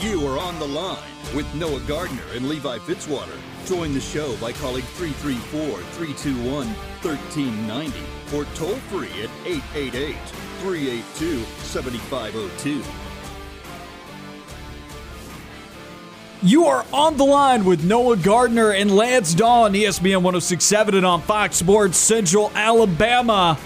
You are on the line with Noah Gardner and Levi Fitzwater. Join the show by calling 334 321 1390 or toll free at 888 382 7502. You are on the line with Noah Gardner and Lance Dawe on ESPN 1067 and on Fox Sports Central Alabama.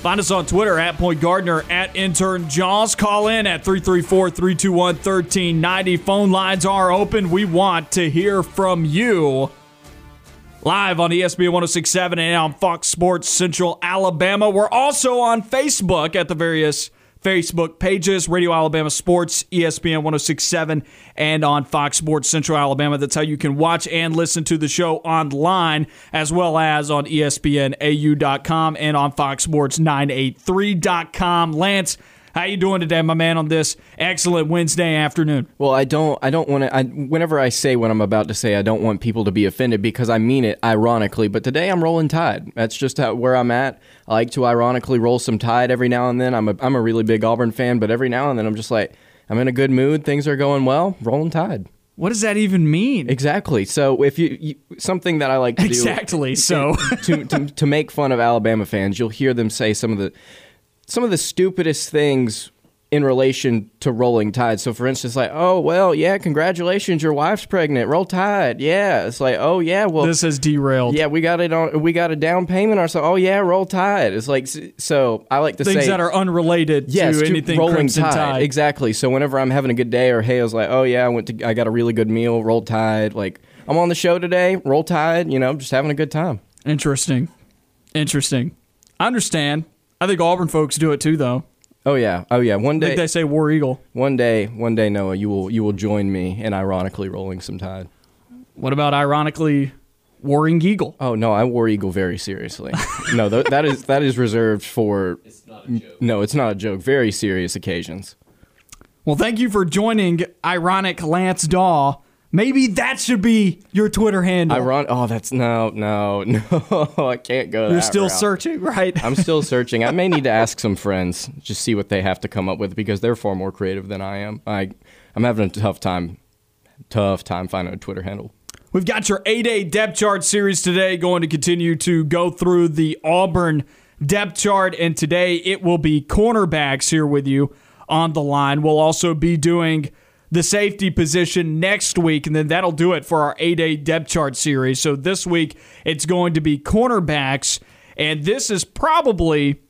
Find us on Twitter at Point Gardner at Intern Jaws. Call in at 334 321 1390. Phone lines are open. We want to hear from you. Live on ESPN 1067 and on Fox Sports Central Alabama. We're also on Facebook at the various Facebook pages Radio Alabama Sports, ESPN 1067, and on Fox Sports Central Alabama. That's how you can watch and listen to the show online, as well as on ESPNAU.com and on Fox Sports 983.com. Lance, how you doing today, my man, on this excellent Wednesday afternoon? Well, I don't. I don't want to. I, whenever I say what I'm about to say, I don't want people to be offended because I mean it ironically. But today I'm rolling tide. That's just how, where I'm at. I like to ironically roll some tide every now and then. I'm a I'm a really big Auburn fan, but every now and then I'm just like I'm in a good mood. Things are going well. Rolling tide. What does that even mean? Exactly. So if you, you something that I like to do Exactly. So to, to to make fun of Alabama fans, you'll hear them say some of the some of the stupidest things in relation to rolling tide. So for instance, like, oh well, yeah, congratulations, your wife's pregnant. Roll tide. Yeah. It's like, oh yeah, well this has derailed. yeah, we got it on we got a down payment or so. Oh yeah, roll tide. It's like so I like to Things say that are unrelated Yes, to to anything rolling Crimson Tide. Exactly. So whenever I'm having a good day or hey, I was like, oh yeah, I went to I got a really good meal, roll tide. Like I'm on the show today, roll tide. You know, just having a good time. Interesting. Interesting. I understand. I think Auburn folks do it too, though. Oh yeah, oh yeah. One I day, think they say War Eagle. one day, one day, Noah, you will you will join me in ironically rolling some tide. What about ironically Warring Eagle? Oh no, I wore eagle very seriously. no, th- that is that is reserved for. It's not a joke. No, it's not a joke. Very serious occasions. Well, thank you for joining Ironic Lance Dawe. Maybe that should be your Twitter handle. Iron. Oh, that's no, no, no. I can't go. You're that still route. searching, right? I'm still searching. I may need to ask some friends, just see what they have to come up with because they're far more creative than I am. I, I'm having a tough time, tough time finding a Twitter handle. We've got your A-Day depth chart series today, going to continue to go through the Auburn depth chart. And today it will be cornerbacks here with you on the line. We'll also be doing the safety position next week, and then that'll do it for our A-Day depth chart series. So this week it's going to be cornerbacks, and this is probably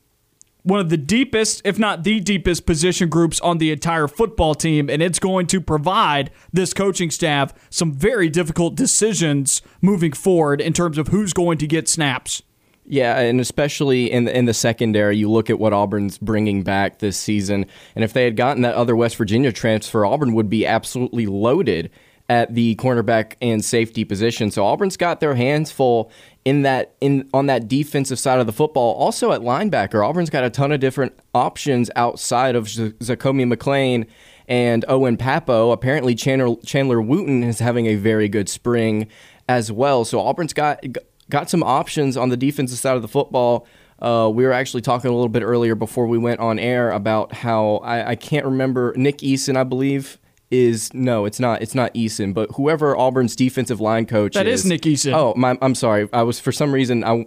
one of the deepest, if not the deepest, position groups on the entire football team, and it's going to provide this coaching staff some very difficult decisions moving forward in terms of who's going to get snaps. Yeah, and especially in the, in the secondary, you look at what Auburn's bringing back this season, and if they had gotten that other West Virginia transfer, Auburn would be absolutely loaded at the cornerback and safety position. So Auburn's got their hands full in that in on that defensive side of the football. Also at linebacker, Auburn's got a ton of different options outside of Z- Zakoby McClain and Owen Pappoe. Apparently, Chandler Chandler Wooten is having a very good spring as well. So Auburn's got got some options on the defensive side of the football. Uh, we were actually talking a little bit earlier before we went on air about how I, I can't remember Nick Eason, I believe, is no, it's not. It's not Eason, but whoever Auburn's defensive line coach That is Nick Eason. Oh, my, I'm sorry. I was for some reason I,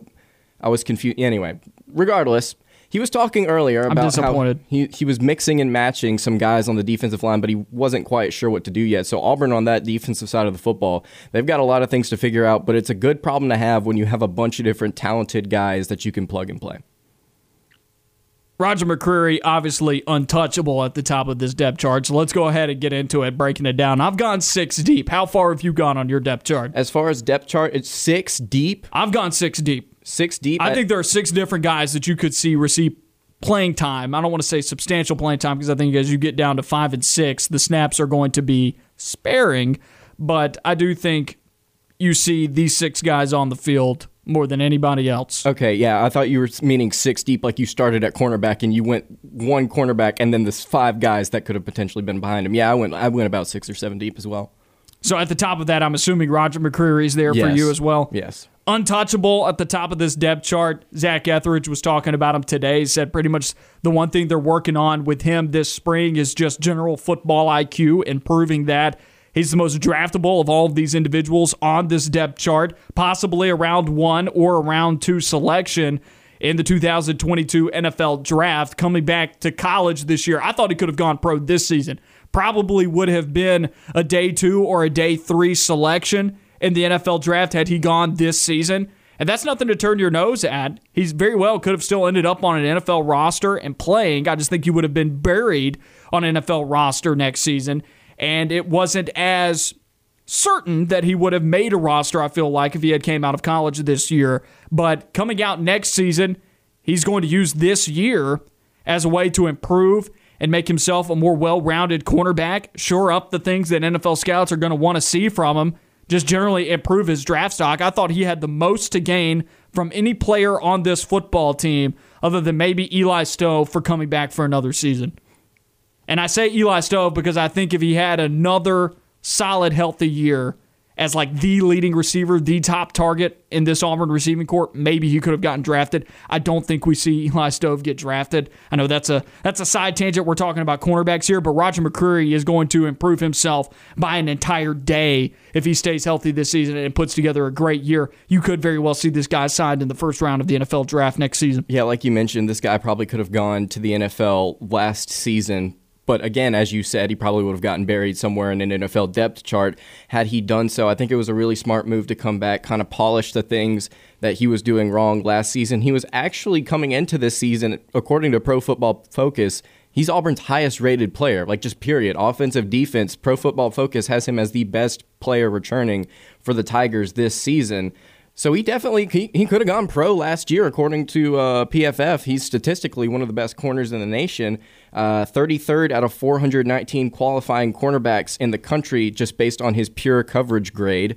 I was confused. Anyway, regardless, he was talking earlier about disappointed. how he he was mixing and matching some guys on the defensive line, but he wasn't quite sure what to do yet. So Auburn on that defensive side of the football, they've got a lot of things to figure out, but it's a good problem to have when you have a bunch of different talented guys that you can plug and play. Roger McCreary, obviously untouchable at the top of this depth chart. So let's go ahead and get into it, breaking it down. I've gone six deep. How far have you gone on your depth chart? As far as depth chart, it's six deep. I've gone six deep. Six deep. I think there are six different guys that you could see receive playing time. I don't want to say substantial playing time because I think as you get down to five and six, the snaps are going to be sparing. But I do think you see these six guys on the field more than anybody else. Okay, yeah, I thought you were meaning six deep, like you started at cornerback and you went one cornerback and then there's five guys that could have potentially been behind him. Yeah, I went I went about six or seven deep as well. So at the top of that, I'm assuming Roger McCreary is there yes. for you as well. Yes. Untouchable at the top of this depth chart. Zach Etheridge was talking about him today. He said pretty much the one thing they're working on with him this spring is just general football IQ, improving that. He's the most draftable of all of these individuals on this depth chart, possibly a round one or a round two selection in the 2022 NFL draft. Coming back to college this year, I thought he could have gone pro this season probably would have been a day two or a day three selection in the NFL draft had he gone this season. And that's nothing to turn your nose at. He's very well could have still ended up on an NFL roster and playing. I just think he would have been buried on an NFL roster next season. And it wasn't as certain that he would have made a roster, I feel like, if he had came out of college this year. But coming out next season, he's going to use this year as a way to improve and make himself a more well rounded cornerback, shore up the things that NFL scouts are going to want to see from him, just generally improve his draft stock. I thought he had the most to gain from any player on this football team, other than maybe Eli Stove for coming back for another season. And I say Eli Stove because I think if he had another solid, healthy year, as like the leading receiver, the top target in this Auburn receiving corps, maybe he could have gotten drafted. I don't think we see Eli Stove get drafted. I know that's a that's a side tangent. We're talking about cornerbacks here, but Roger McCreary is going to improve himself by an entire day if he stays healthy this season and puts together a great year. You could very well see this guy signed in the first round of the NFL draft next season. Yeah, like you mentioned, this guy probably could have gone to the NFL last season but again, as you said, he probably would have gotten buried somewhere in an NFL depth chart had he done so. I think it was a really smart move to come back, kind of polish the things that he was doing wrong last season. He was actually coming into this season, according to Pro Football Focus, he's Auburn's highest rated player, like just period. Offensive defense, Pro Football Focus has him as the best player returning for the Tigers this season. So he definitely he, he could have gone pro last year, according to uh, PFF. He's statistically one of the best corners in the nation. Uh, 33rd out of 419 qualifying cornerbacks in the country, just based on his pure coverage grade.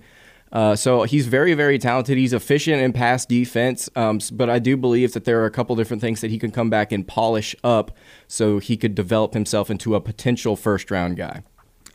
Uh, so he's very, very talented. He's efficient in pass defense, um, but I do believe that there are a couple different things that he can come back and polish up so he could develop himself into a potential first round guy.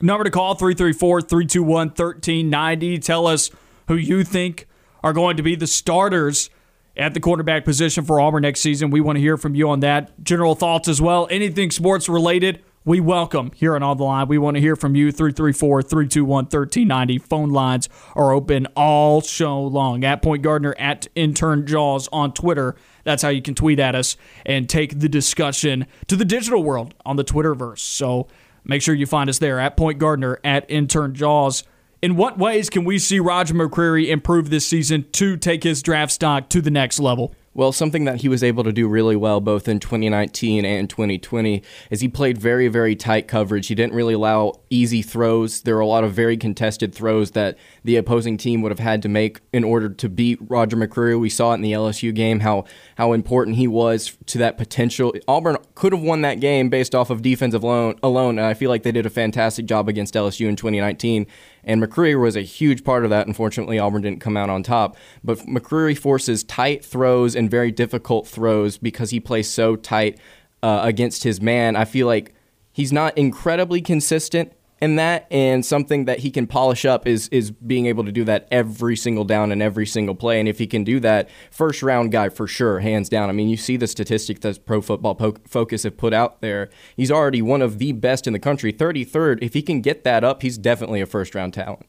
Number to call 334 321 1390. Tell us who you think are going to be the starters at the quarterback position for Auburn next season. We want to hear from you on that. General thoughts as well. Anything sports related, we welcome here on On the Line. We want to hear from you. 334 321 1390. Phone lines are open all show long. At Point Gardner, at Intern Jaws on Twitter. That's how you can tweet at us and take the discussion to the digital world on the Twitterverse. So make sure you find us there at Point Gardner, at Intern Jaws. In what ways can we see Roger McCreary improve this season to take his draft stock to the next level? Well, something that he was able to do really well both in 2019 and 2020 is he played very, very tight coverage. He didn't really allow easy throws. There were a lot of very contested throws that the opposing team would have had to make in order to beat Roger McCreary. We saw it in the LSU game how how important he was to that potential. Auburn could have won that game based off of defensive alone, alone and I feel like they did a fantastic job against LSU in 2019. And McCreary was a huge part of that. Unfortunately, Auburn didn't come out on top. But McCreary forces tight throws and very difficult throws because he plays so tight uh, against his man. I feel like he's not incredibly consistent in that and something that he can polish up is is being able to do that every single down and every single play. And if he can do that first round guy for sure hands down. I mean you see the statistics that pro football po- focus have put out there. He's already one of the best in the country 33rd if he can get that up he's definitely a first round talent.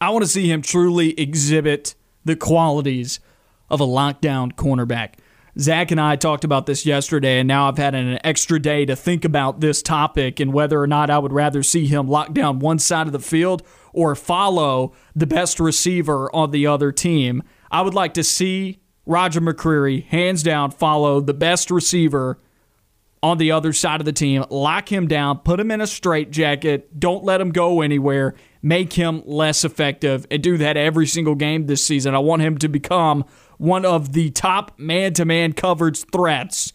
I want to see him truly exhibit the qualities of a lockdown cornerback Zach and I talked about this yesterday, and now I've had an extra day to think about this topic and whether or not I would rather see him lock down one side of the field or follow the best receiver on the other team. I would like to see Roger McCreary, hands down, follow the best receiver on the other side of the team, lock him down, put him in a straitjacket, don't let him go anywhere, make him less effective, and do that every single game this season. I want him to become one of the top man to man coverage threats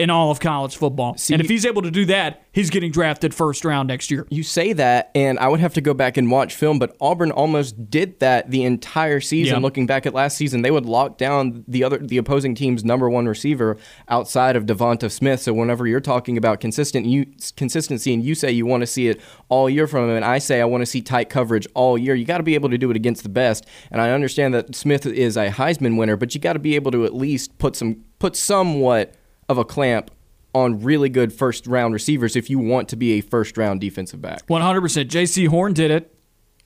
in all of college football. See- and if he's able to do that, he's getting drafted first round next year. You say that, and I would have to go back and watch film, but Auburn almost did that the entire season. Yeah. Looking back at last season, they would lock down the other the opposing team's number one receiver outside of Devonta Smith. So whenever you're talking about consistent you, consistency, and you say you want to see it all year from him, and I say I want to see tight coverage all year, you got to be able to do it against the best. And I understand that Smith is a Heisman winner, but you got to be able to at least put some put somewhat of a clamp on really good first round receivers if you want to be a first round defensive back 100%. Jaycee Horn did it.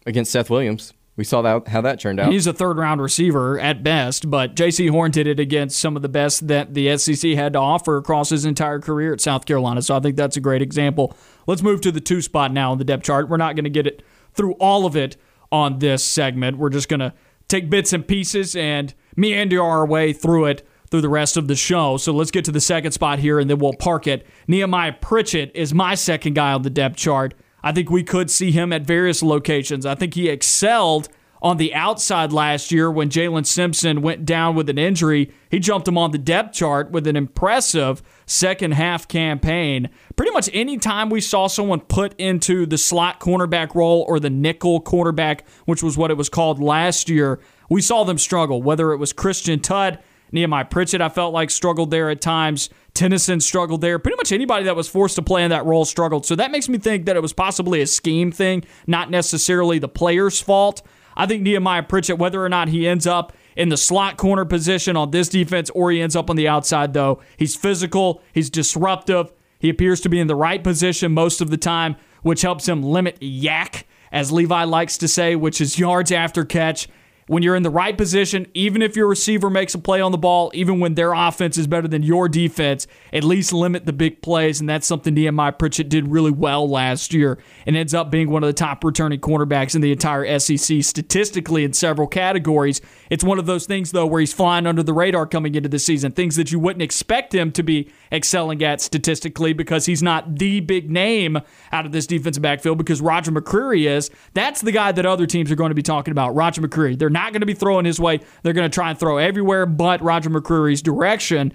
against Seth Williams. We saw that how that turned out. He's a third round receiver at best, but Jaycee Horn did it against some of the best that the SEC had to offer across his entire career at South Carolina. So I think that's a great example. Let's move to the two spot now on the depth chart. We're not going to get it through all of it on this segment. We're just going to take bits and pieces and meander our way through it through the rest of the show. So let's get to the second spot here and then we'll park it. Nehemiah Pritchett is my second guy on the depth chart. I think we could see him at various locations. I think he excelled on the outside last year when Jaylin Simpson went down with an injury. He jumped him on the depth chart with an impressive second half campaign. Pretty much any time we saw someone put into the slot cornerback role or the nickel cornerback, which was what it was called last year, we saw them struggle. Whether it was Christian Tutt, Nehemiah Pritchett, I felt like struggled there at times. Tennyson struggled there. Pretty much anybody that was forced to play in that role struggled. So that makes me think that it was possibly a scheme thing, not necessarily the player's fault. I think Nehemiah Pritchett, whether or not he ends up in the slot corner position on this defense or he ends up on the outside, though, he's physical, he's disruptive, he appears to be in the right position most of the time, which helps him limit yak, as Levi likes to say, which is yards after catch when you're in the right position, even if your receiver makes a play on the ball, even when their offense is better than your defense, at least limit the big plays. And that's something Nehemiah Pritchett did really well last year and ends up being one of the top returning cornerbacks in the entire SEC statistically in several categories. It's one of those things, though, where he's flying under the radar coming into the season, things that you wouldn't expect him to be excelling at statistically because he's not the big name out of this defensive backfield because Roger McCreary is. That's the guy that other teams are going to be talking about, Roger McCreary. They're not going to be throwing his way. They're going to try and throw everywhere but Roger McCreary's direction.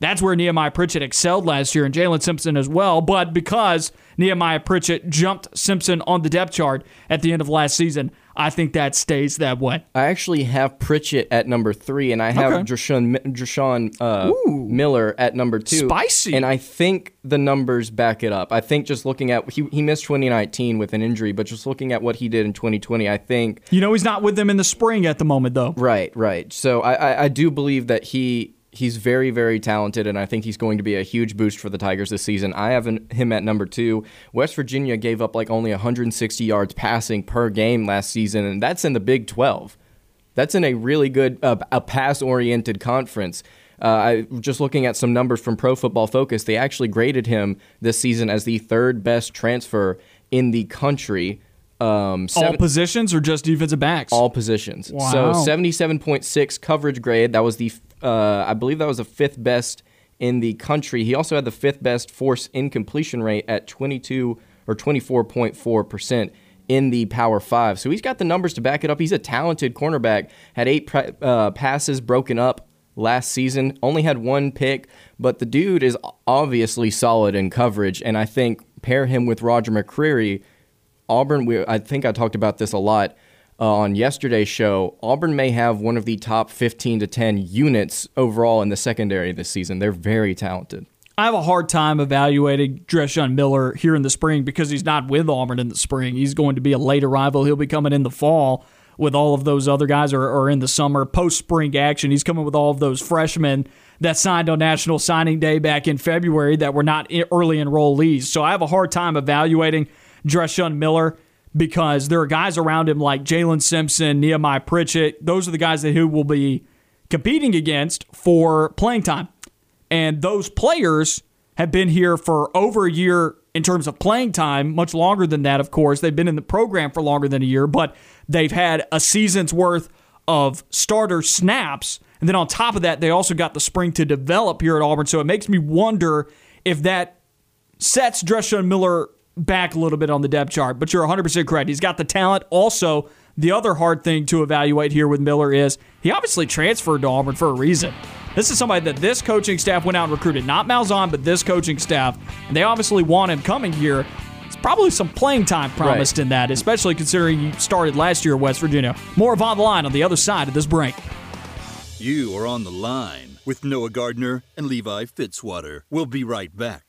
That's where Nehemiah Pritchett excelled last year and Jaylin Simpson as well. But because Nehemiah Pritchett jumped Simpson on the depth chart at the end of last season, I think that stays that way. I actually have Pritchett at number three, and I have Okay. Uh, Miller at number two. Spicy. And I think the numbers back it up. I think just looking at he, he missed 2019 with an injury, but just looking at what he did in 2020, I think You know, he's not with them in the spring at the moment, though. Right, right. So I, I, I do believe that he he's very, very talented, and I think he's going to be a huge boost for the Tigers this season. I have an, him at number two. West Virginia gave up like only 160 yards passing per game last season, and that's in the Big 12. That's in a really good, uh, a pass-oriented conference. Uh, I just looking at some numbers from Pro Football Focus. They actually graded him this season as the third best transfer in the country. Um, All positions or just defensive backs? all positions. Wow. So 77.6 coverage grade. That was the, uh, I believe that was the fifth best in the country. He also had the fifth best force incompletion rate at 22 or 24.4% in the Power Five. So he's got the numbers to back it up. He's a talented cornerback. Had eight uh, passes broken up last season. Only had one pick, but the dude is obviously solid in coverage. And I think pair him with Roger McCreary. Auburn, we, I think I talked about this a lot uh, on yesterday's show. Auburn may have one of the top 15 to 10 units overall in the secondary this season. They're very talented. I have a hard time evaluating Dreshun Miller here in the spring because he's not with Auburn in the spring. He's going to be a late arrival. He'll be coming in the fall with all of those other guys or, or in the summer post spring action. He's coming with all of those freshmen that signed on National Signing Day back in February that were not early enrollees. So I have a hard time evaluating Dreshun Miller because there are guys around him like Jaylin Simpson, Nehemiah Pritchett. Those are the guys that who will be competing against for playing time. And those players have been here for over a year in terms of playing time, much longer than that, of course. They've been in the program for longer than a year, but they've had a season's worth of starter snaps. And then on top of that, they also got the spring to develop here at Auburn. So it makes me wonder if that sets Dreshun Miller back a little bit on the depth chart. But you're 100% correct. He's got the talent. Also, the other hard thing to evaluate here with Miller is he obviously transferred to Auburn for a reason. This is somebody that this coaching staff went out and recruited, not Malzahn, but this coaching staff, and they obviously want him coming here. It's probably some playing time promised Right. in that, especially considering you started last year at West Virginia. More of on the line on the other side of this break. You are on the line with Noah Gardner and Levi Fitzwater. We'll be right back.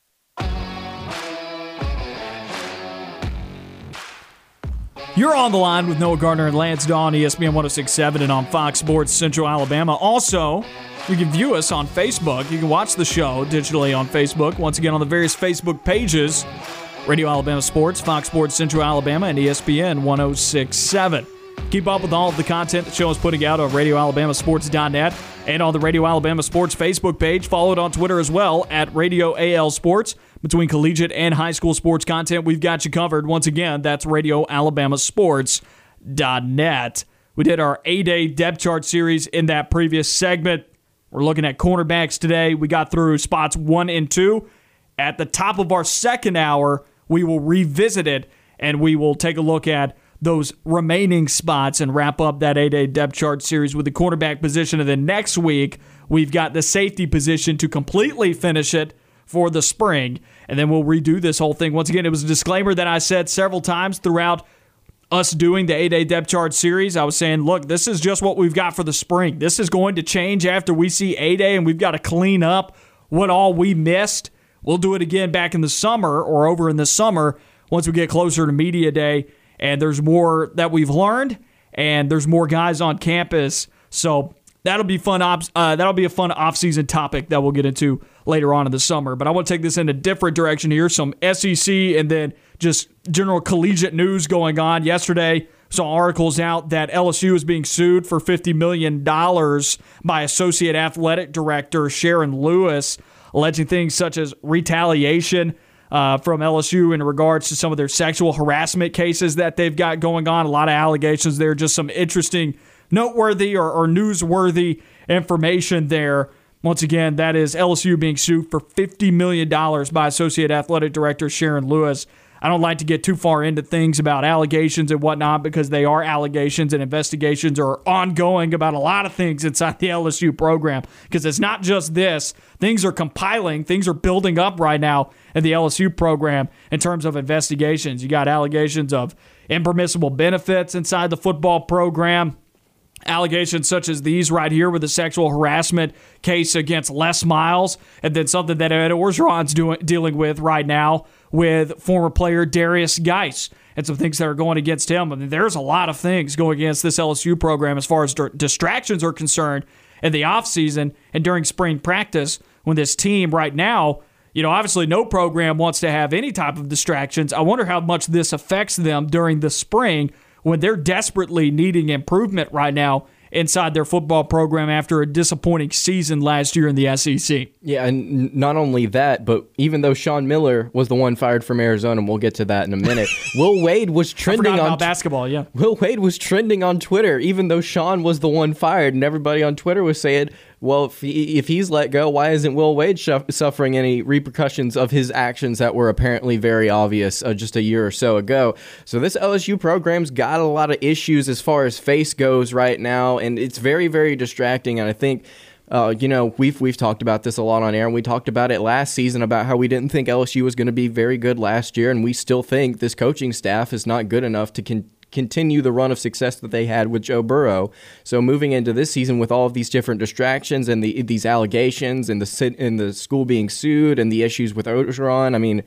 You're on the line with Noah Gardner and Lance Dawe, ESPN 1067 and on Fox Sports Central Alabama. Also, you can view us on Facebook. You can watch the show digitally on Facebook. Once again, on the various Facebook pages Radio Alabama Sports, Fox Sports Central Alabama, and ESPN 1067. Keep up with all of the content the show is putting out on RadioAlabamaSports.net and on the Radio Alabama Sports Facebook page. Follow it on Twitter as well at Radio AL Sports. Between collegiate and high school sports content, we've got you covered. Once again, that's RadioAlabamaSports.net. We did our A-Day depth chart series in that previous segment. We're looking at cornerbacks today. We got through spots one and two. At the top of our second hour, we will revisit it and we will take a look at those remaining spots and wrap up that A-Day depth chart series with the cornerback position. And then next week, we've got the safety position to completely finish it for the spring. And then we'll redo this whole thing. Once again, it was a disclaimer that I said several times throughout us doing the A-Day depth chart series, I was saying, look, this is just what we've got for the spring. This is going to change after we see A-Day, and we've got to clean up what all we missed. We'll do it again back in the summer or over in the summer once we get closer to media day and there's more that we've learned and there's more guys on campus. So that'll be fun. Op- uh, that'll be a fun off-season topic that we'll get into later on in the summer. But I want to take this in a different direction here. Some SEC and then just general collegiate news going on. Yesterday, saw articles out that LSU is being sued for $50 million by Associate Athletic Director Sharon Lewis, alleging things such as retaliation uh, from LSU in regards to some of their sexual harassment cases that they've got going on. A lot of allegations there, just some interesting, noteworthy, or, or newsworthy information there. Once again, that is LSU being sued for $50 million by Associate Athletic Director Sharon Lewis. I don't like to get too far into things about allegations and whatnot because they are allegations and investigations are ongoing about a lot of things inside the LSU program because it's not just this. Things are compiling, things are building up right now in the LSU program in terms of investigations. You got allegations of impermissible benefits inside the football program allegations such as these right here with the sexual harassment case against Les Miles, and then something that Ed Orgeron's doing, dealing with right now with former player Derrius Guice and some things that are going against him. I mean, there's a lot of things going against this LSU program as far as distractions are concerned in the offseason and during spring practice when this team right now you know, obviously, no program wants to have any type of distractions. I wonder how much this affects them during the spring when they're desperately needing improvement right now inside their football program after a disappointing season last year in the SEC. Yeah, and not only that, but even though Sean Miller was the one fired from Arizona, and we'll get to that in a minute, Will Wade was trending on basketball, yeah. Will Wade was trending on Twitter, even though Sean was the one fired, and everybody on Twitter was saying, "Well, if he, if he's let go, why isn't Will Wade suffering any repercussions of his actions that were apparently very obvious uh, just a year or so ago?" So this LSU program's got a lot of issues as far as face goes right now, and it's very, very distracting. And I think. Uh, you know, we've we've talked about this a lot on air, and we talked about it last season about how we didn't think LSU was going to be very good last year, and we still think this coaching staff is not good enough to con- continue the run of success that they had with Joe Burrow. So moving into this season with all of these different distractions and the these allegations and the and the school being sued and the issues with Orgeron, I mean,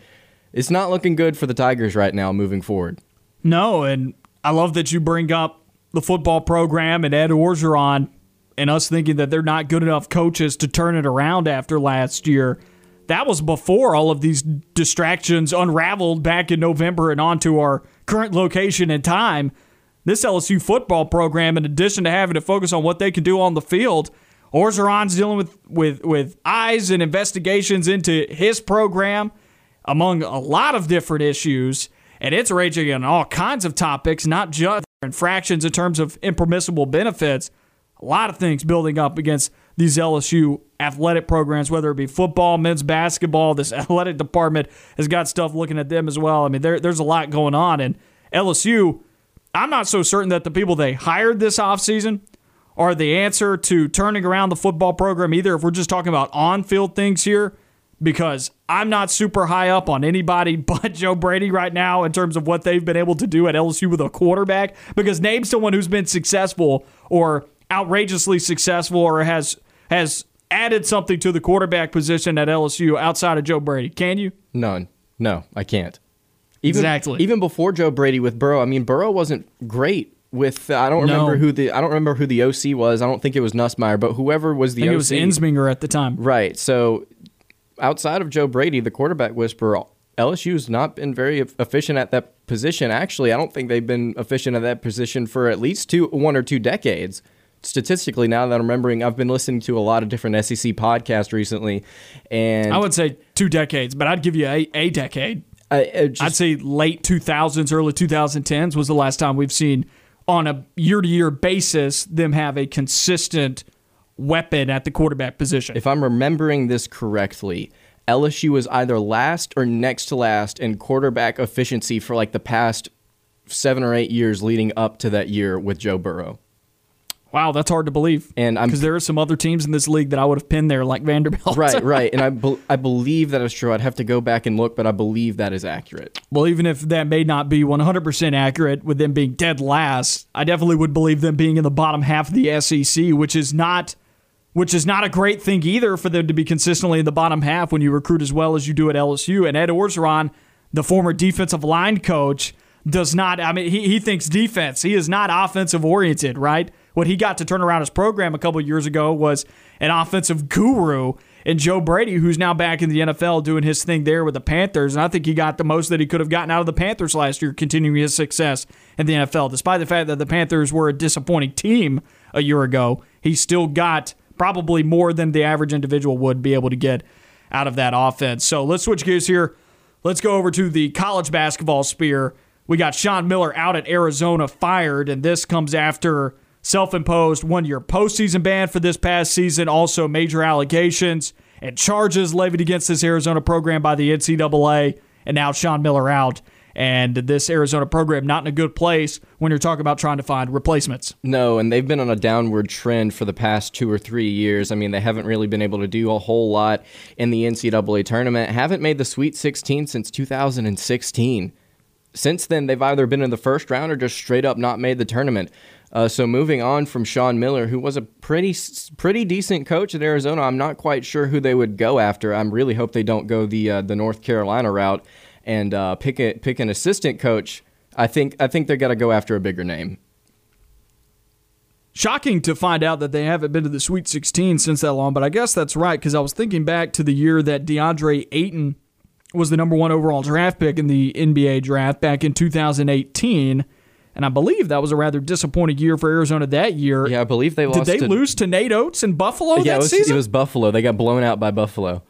it's not looking good for the Tigers right now moving forward. No, and I love that you bring up the football program and Ed Orgeron and us thinking that they're not good enough coaches to turn it around after last year. That was before all of these distractions unraveled back in November and onto our current location and time. This LSU football program, in addition to having to focus on what they can do on the field, Orgeron's dealing with, with, with eyes and investigations into his program among a lot of different issues, and it's raging on all kinds of topics, not just infractions in terms of impermissible benefits. A lot of things building up against these LSU athletic programs, whether it be football, men's basketball. This athletic department has got stuff looking at them as well. I mean, there, there's a lot going on. And LSU, I'm not so certain that the people they hired this offseason are the answer to turning around the football program either if we're just talking about on-field things here because I'm not super high up on anybody but Joe Brady right now in terms of what they've been able to do at LSU with a quarterback because name someone who's been successful or outrageously successful or has has added something to the quarterback position at LSU outside of Joe Brady. Can you? None. No, I can't. Even, exactly. Even before Joe Brady with Burrow, I mean Burrow wasn't great with I don't remember No. who the I don't remember who the OC was. I don't think it was Nussmeier, but whoever was the I think OC. it was Ensminger at the time. Right. So outside of Joe Brady, the quarterback whisperer, LSU's not been very efficient at that position. Actually, I don't think they've been efficient at that position for at least two, one or two decades. Statistically, now that I'm remembering, I've been listening to a lot of different SEC podcasts recently, and I would say two decades, but I'd give you a, a decade. I, uh, I just, I'd say late 2000s, early 2010s was the last time we've seen on a year to year basis them have a consistent weapon at the quarterback position. if I'm remembering this correctly, LSU was either last or next to last in quarterback efficiency for like the past seven or eight years leading up to that year with Joe Burrow. Wow, that's hard to believe. And I'm- because there are some other teams in this league that I would have pinned there, like Vanderbilt. Right, right. And I, be- I believe that is true. I'd have to go back and look, but I believe that is accurate. Well, even if that may not be 100% accurate with them being dead last, I definitely would believe them being in the bottom half of the SEC, which is not which is not a great thing either for them to be consistently in the bottom half when you recruit as well as you do at LSU. And Ed Orgeron, the former defensive line coach, does not I mean he, he thinks defense. He is not offensive oriented, right? What he got to turn around his program a couple years ago was an offensive guru and Joe Brady, who's now back in the NFL doing his thing there with the Panthers. And I think he got the most that he could have gotten out of the Panthers last year, continuing his success in the NFL. Despite the fact that the Panthers were a disappointing team a year ago, he still got probably more than the average individual would be able to get out of that offense. So let's switch gears here. Let's go over to the college basketball sphere. We got Sean Miller out at Arizona fired, and this comes after self imposed one year postseason ban for this past season, also major allegations and charges levied against this Arizona program by the NCAA, and now Sean Miller out. And this Arizona program not in a good place when you're talking about trying to find replacements. No, and they've been on a downward trend for the past two or three years. I mean, they haven't really been able to do a whole lot in the NCAA tournament. Haven't made the Sweet 16 since 2016. Since then, they've either been in the first round or just straight up not made the tournament. Uh, so moving on from Sean Miller, who was a pretty pretty decent coach at Arizona, I'm not quite sure who they would go after. I really hope they don't go the uh, the North Carolina route and uh, pick a, pick an assistant coach. I think I think they're gonna go after a bigger name. Shocking to find out that they haven't been to the Sweet 16 since that long, but I guess that's right because I was thinking back to the year that DeAndre Ayton was the number one overall draft pick in the NBA draft back in 2018. And I believe that was a rather disappointing year for Arizona that year. Yeah, I believe they lost. Did they to, lose to Nate Oats in Buffalo Yeah, that it was, season? it was Buffalo. They got blown out by Buffalo.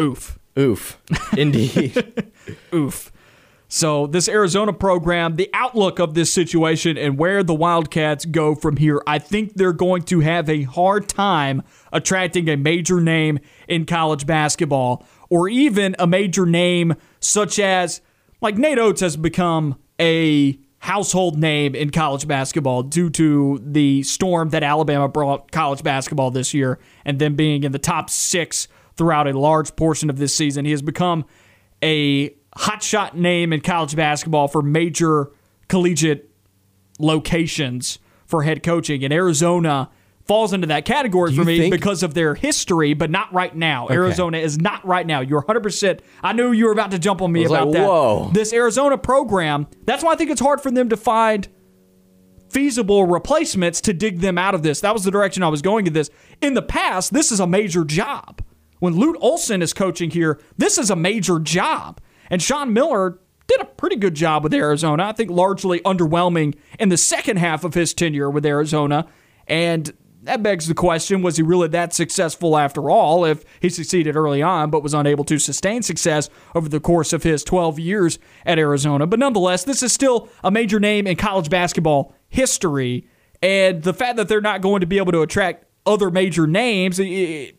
Oof. Oof, indeed. Oof. So, this Arizona program, the outlook of this situation and where the Wildcats go from here, I think they're going to have a hard time attracting a major name in college basketball or even a major name such as, like, Nate Oats has become a household name in college basketball due to the storm that Alabama brought college basketball this year and them being in the top six throughout a large portion of this season. He has become a hotshot name in college basketball for major collegiate locations for head coaching. And Arizona falls into that category for me think- because of their history, but not right now. Arizona is not right now. You're 100%. I knew you were about to jump on me about like, that. whoa. This Arizona program, that's why I think it's hard for them to find feasible replacements to dig them out of this. That was the direction I was going in this. In the past, this is a major job. When Lute Olson is coaching here, this is a major job. And Sean Miller did a pretty good job with Arizona. I think largely underwhelming in the second half of his tenure with Arizona. And that begs the question was he really that successful after all if he succeeded early on but was unable to sustain success over the course of his 12 years at Arizona? But nonetheless, this is still a major name in college basketball history. And the fact that they're not going to be able to attract other major names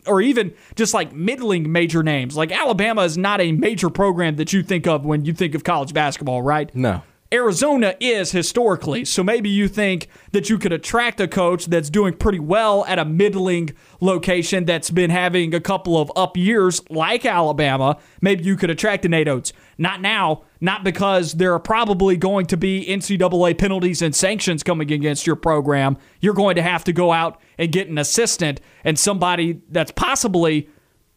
or even just like middling major names. Like Alabama is not a major program that you think of when you think of college basketball, right? No. Arizona is historically. So maybe you think that you could attract a coach that's doing pretty well at a middling location that's been having a couple of up years like Alabama. Maybe you could attract a Nate Oats. Not now, not because there are probably going to be NCAA penalties and sanctions coming against your program. You're going to have to go out and get an assistant and somebody that's possibly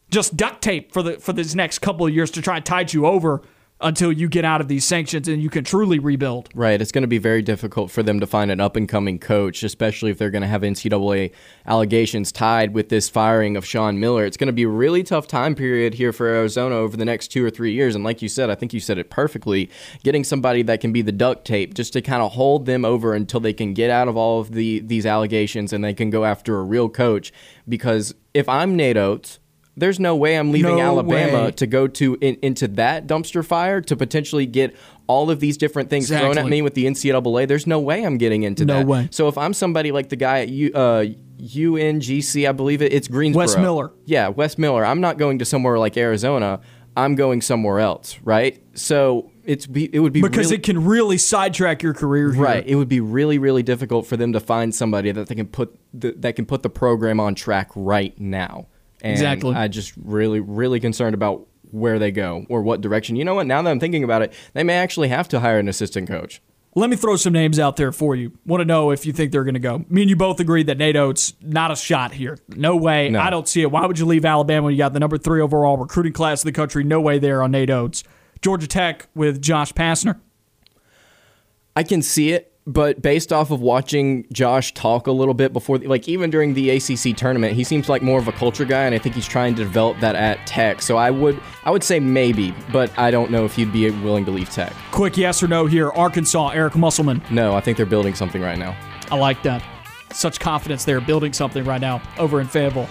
just duct tape for the for this next couple of years to try and tide you over until you get out of these sanctions and you can truly rebuild. Right. It's going to be very difficult for them to find an up and coming coach, especially if they're going to have NCAA allegations tied with this firing of Sean Miller. It's going to be a really tough time period here for Arizona over the next two or three years. And like you said, I think you said it perfectly getting somebody that can be the duct tape just to kind of hold them over until they can get out of all of the these allegations and they can go after a real coach. Because if I'm Nate Oats, there's no way I'm leaving No Alabama way. to go to in, into that dumpster fire to potentially get all of these different things thrown at me with the NCAA. There's no way I'm getting into No that. way. So if I'm somebody like the guy at U, uh, UNGC, I believe it, it's Greensboro. Wes Miller. Yeah, Wes Miller. I'm not going to somewhere like Arizona. I'm going somewhere else, right? So it's be, it would be Because really, it can really sidetrack your career here. Right. It would be really, really difficult for them to find somebody that they can put the, that can put the program on track right now. And Exactly. I just really, really concerned about where they go or what direction. You know what? Now that I'm thinking about it, they may actually have to hire an assistant coach. Let me throw some names out there for you. Want to know if you think they're going to go. Me and you both agree that Nate Oats, not a shot here. No way. No. I don't see it. Why would you leave Alabama when you got the number three overall recruiting class in the country? No way there on Nate Oats. Georgia Tech with Josh Pastner. I can see it, but based off of watching Josh talk a little bit before, like even during the ACC tournament, he seems like more of a culture guy, and I think he's trying to develop that at Tech. So I would, I would say maybe, but I don't know if he'd be willing to leave Tech. Quick yes or no here. Arkansas, Eric Musselman. No, I think they're building something right now. I like that. Such confidence they're building something right now over in Fayetteville.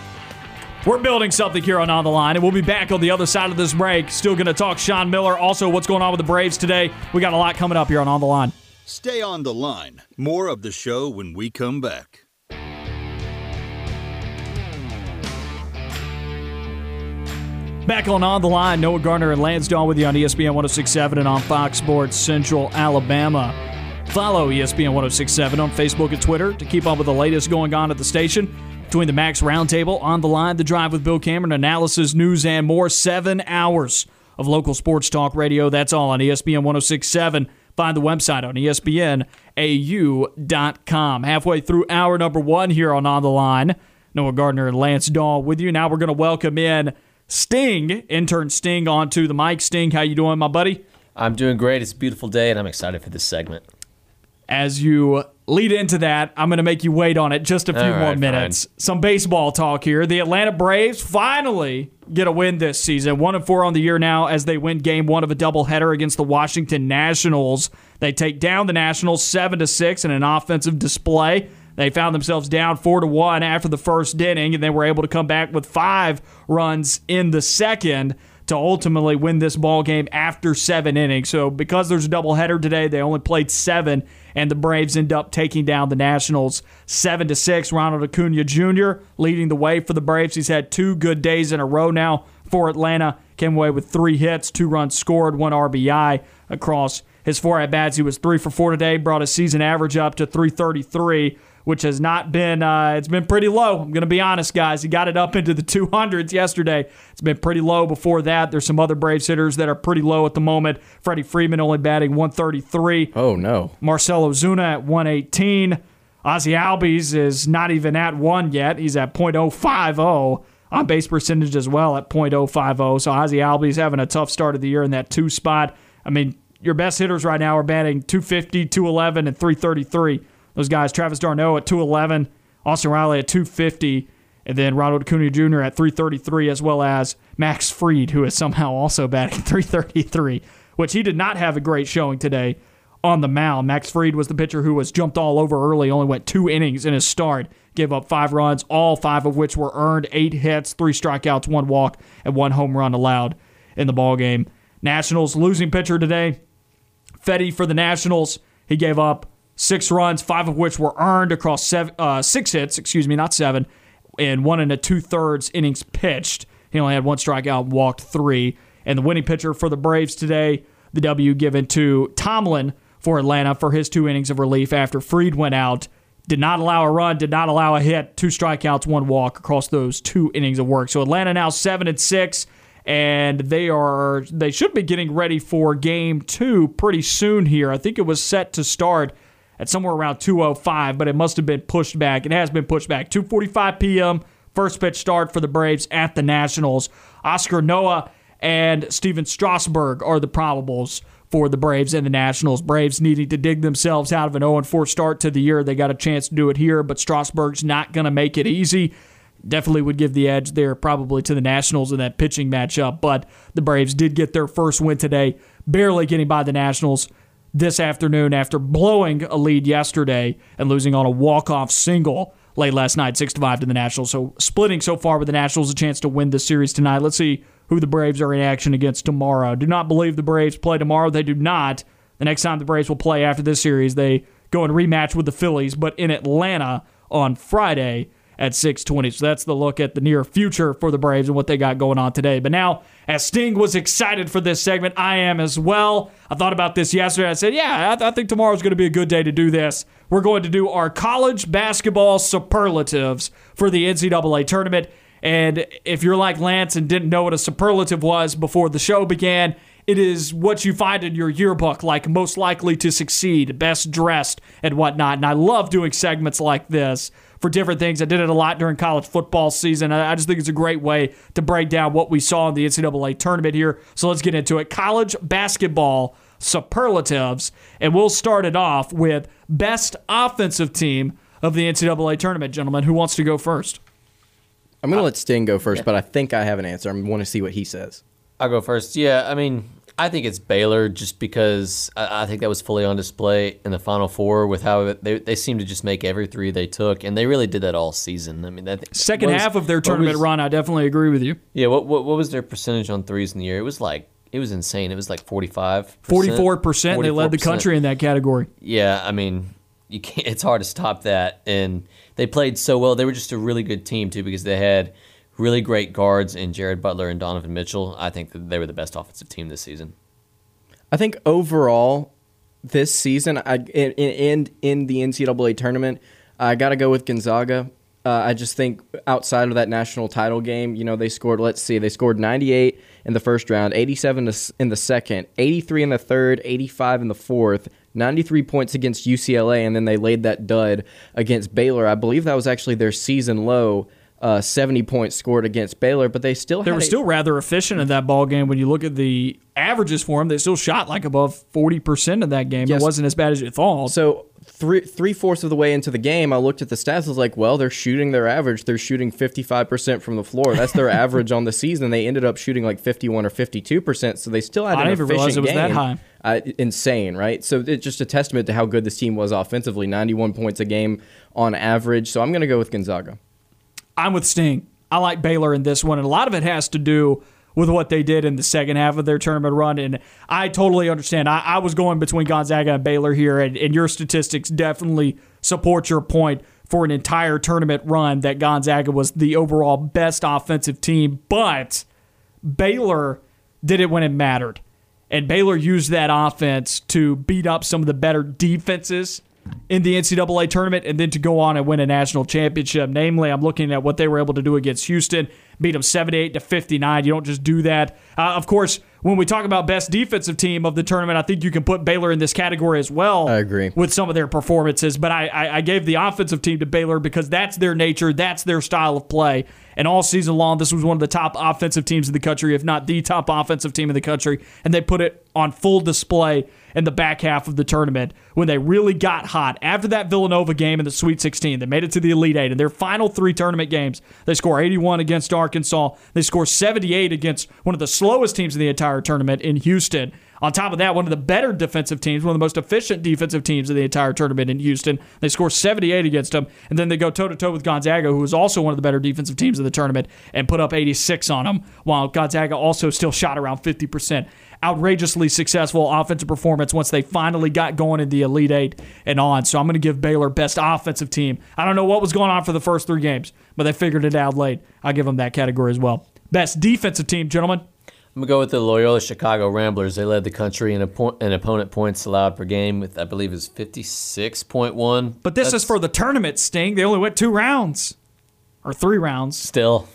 We're building something here on On the Line, and we'll be back on the other side of this break. Still going to talk Sean Miller. Also, what's going on with the Braves today. We got a lot coming up here on On the Line. Stay on the line. More of the show when we come back. Back on On the Line, Noah Gardner and Lance Dawe with you on ESPN 1067 and on Fox Sports Central Alabama. Follow ESPN 1067 on Facebook and Twitter to keep up with the latest going on at the station. Between the Max Roundtable, On the Line, The Drive with Bill Cameron, analysis, news, and more. Seven hours of local sports talk radio. That's all on ESPN 1067. Find the website on ESPNAU.com. Halfway through hour number one here on On the Line. Noah Gardner and Lance Dawe with you. Now we're going to welcome in Sting, intern Sting, onto the mic. Sting, how you doing, my buddy? I'm doing great. It's a beautiful day, and I'm excited for this segment. As you lead into that, I'm going to make you wait on it just a few All more right, minutes. Some baseball talk here. The Atlanta Braves finally get a win this season. One and four on the year now as they win game one of a doubleheader against the Washington Nationals. They take down the Nationals seven to six in an offensive display. They found themselves down four to one after the first inning, and they were able to come back with five runs in the second to ultimately win this ball game after seven innings. So because there's a doubleheader today, they only played seven, and the Braves end up taking down the Nationals seven to six. Ronald Acuna Jr. leading the way for the Braves. He's had two good days in a row now for Atlanta. Came away with three hits, two runs scored, one RBI across his four at bats. He was three for four today, brought his season average up to 333 which has not been uh, it's been pretty low. I'm going to be honest, guys. He got it up into the 200s yesterday. It's been pretty low before that. There's some other Braves hitters that are pretty low at the moment. Freddie Freeman only batting 133. Oh no. Marcell Ozuna at 118. Ozzy Albies is not even at one yet. He's at .050 on base percentage as well at .050. So Ozzy Albies having a tough start of the year in that two spot. I mean, your best hitters right now are batting 250, 211, and 333. Those guys, Travis d'Arnaud at 211, Austin Riley at 250, and then Ronald Acuna Jr. at 333, as well as Max Fried, who is somehow also batting 333, which he did not have a great showing today on the mound. Max Fried was the pitcher who was jumped all over early, only went two innings in his start, gave up five runs, all five of which were earned, eight hits, three strikeouts, one walk, and one home run allowed in the ball game. Nationals losing pitcher today, Fedde for the Nationals. He gave up six runs, five of which were earned across seven, uh, six hits, excuse me, not seven, and one and a two thirds innings pitched. He only had one strikeout, walked three. And the winning pitcher for the Braves today, the W given to Tomlin for Atlanta for his two innings of relief after Fried went out. Did not allow a run, did not allow a hit, two strikeouts, one walk across those two innings of work. So Atlanta now seven and six, and they are they should be getting ready for game two pretty soon here. I think it was set to start at somewhere around 205, but it must have been pushed back. It has been pushed back. 2:45 p.m. First pitch start for the Braves at the Nationals. Huascar Ynoa and Stephen Strasburg are the probables for the Braves and the Nationals. Braves needing to dig themselves out of an 0 4 start to the year. They got a chance to do it here, but Strasburg's not going to make it easy. Definitely would give the edge there probably to the Nationals in that pitching matchup, but the Braves did get their first win today, barely getting by the Nationals this afternoon after blowing a lead yesterday and losing on a walk-off single late last night, 6 to 5 to the Nationals. So splitting so far with the Nationals a chance to win this series tonight. Let's see who the Braves are in action against tomorrow. Do not believe the Braves play tomorrow. They do not. The next time the Braves will play after this series, they go and rematch with the Phillies, but in Atlanta on Friday at 620. So that's the look at the near future for the Braves and what they got going on today. But now, as Sting was excited for this segment, I am as well. I thought about this yesterday. I said, yeah, I, th- I think tomorrow's going to be a good day to do this. We're going to do our college basketball superlatives for the NCAA tournament. And if you're like Lance and didn't know what a superlative was before the show began, it is what you find in your yearbook, like most likely to succeed, best dressed, and whatnot. And I love doing segments like this for different things. I did it a lot during college football season. I just think it's a great way to break down what we saw in the NCAA tournament here. So let's get into it. College basketball superlatives. And we'll start it off with best offensive team of the NCAA tournament, gentlemen. Who wants to go first? I'm going to uh, let Sting go first, but I think I have an answer. I want to see what he says. I'll go first. Yeah, I mean, I think it's Baylor just because I, I think that was fully on display in the Final Four with how they, they seemed to just make every three they took, and they really did that all season. I mean, that second was, half of their tournament was, run, I definitely agree with you. Yeah, what, what what was their percentage on threes in the year? It was like it was insane. It was like 45 44 percent. They led the country in that category. Yeah, I mean, you can't. It's hard to stop that, and they played so well. They were just a really good team too because they had really great guards in Jared Butler and Donovan Mitchell. I think that they were the best offensive team this season. I think overall this season, I in in, in the NCAA tournament, I got to go with Gonzaga. Uh, I just think outside of that national title game, you know, they scored. Let's see, they scored 98 in the first round, 87 in the second, 83 in the third, 85 in the fourth. 93 points against UCLA, and then they laid that dud against Baylor. I believe that was actually their season low uh, 70 points scored against Baylor, but they still they were a, still rather efficient in that ball game. When you look at the averages for them, they still shot like above 40 percent in that game. Yes. It wasn't as bad as you thought. So three three fourths of the way into the game, I looked at the stats. I was like, well, they're shooting their average. They're shooting 55 percent from the floor. That's their average on the season. They ended up shooting like 51 or 52 percent. So they still had. I didn't even realize it was game. that high. Uh, insane, right? So it's just a testament to how good this team was offensively. 91 points a game on average. So I'm going to go with Gonzaga. I'm with Sting. I like Baylor in this one, and a lot of it has to do with what they did in the second half of their tournament run. And I totally understand. I, I was going between Gonzaga and Baylor here, and, and your statistics definitely support your point for an entire tournament run that Gonzaga was the overall best offensive team. But Baylor did it when it mattered. And Baylor used that offense to beat up some of the better defenses in the NCAA tournament and then to go on and win a national championship. Namely, I'm looking at what they were able to do against Houston, beat them 78 to 59. You don't just do that. Uh, of course, when we talk about best defensive team of the tournament, I think you can put Baylor in this category as well. I agree with some of their performances, but I, I, I gave the offensive team to Baylor because that's their nature, that's their style of play. And all season long, this was one of the top offensive teams in the country, if not the top offensive team in the country, and they put it on full display in the back half of the tournament when they really got hot. After that Villanova game in the Sweet 16, they made it to the Elite Eight. In their final three tournament games, they score 81 against Arkansas. They score 78 against one of the slowest teams in the entire tournament in Houston. On top of that, one of the better defensive teams, one of the most efficient defensive teams of the entire tournament in Houston. They score 78 against them, and then they go toe to toe with Gonzaga, who was also one of the better defensive teams of the tournament, and put up 86 on them, while Gonzaga also still shot around 50%. Outrageously successful offensive performance once they finally got going in the Elite Eight and on. So I'm going to give Baylor best offensive team. I don't know what was going on for the first three games, but they figured it out late. I'll give them that category as well. Best defensive team, gentlemen. I'm gonna go with the Loyola Chicago Ramblers. They led the country in, po- in opponent points allowed per game with I believe is 56.1. But this That's is for the tournament, Sting. They only went two rounds or three rounds. still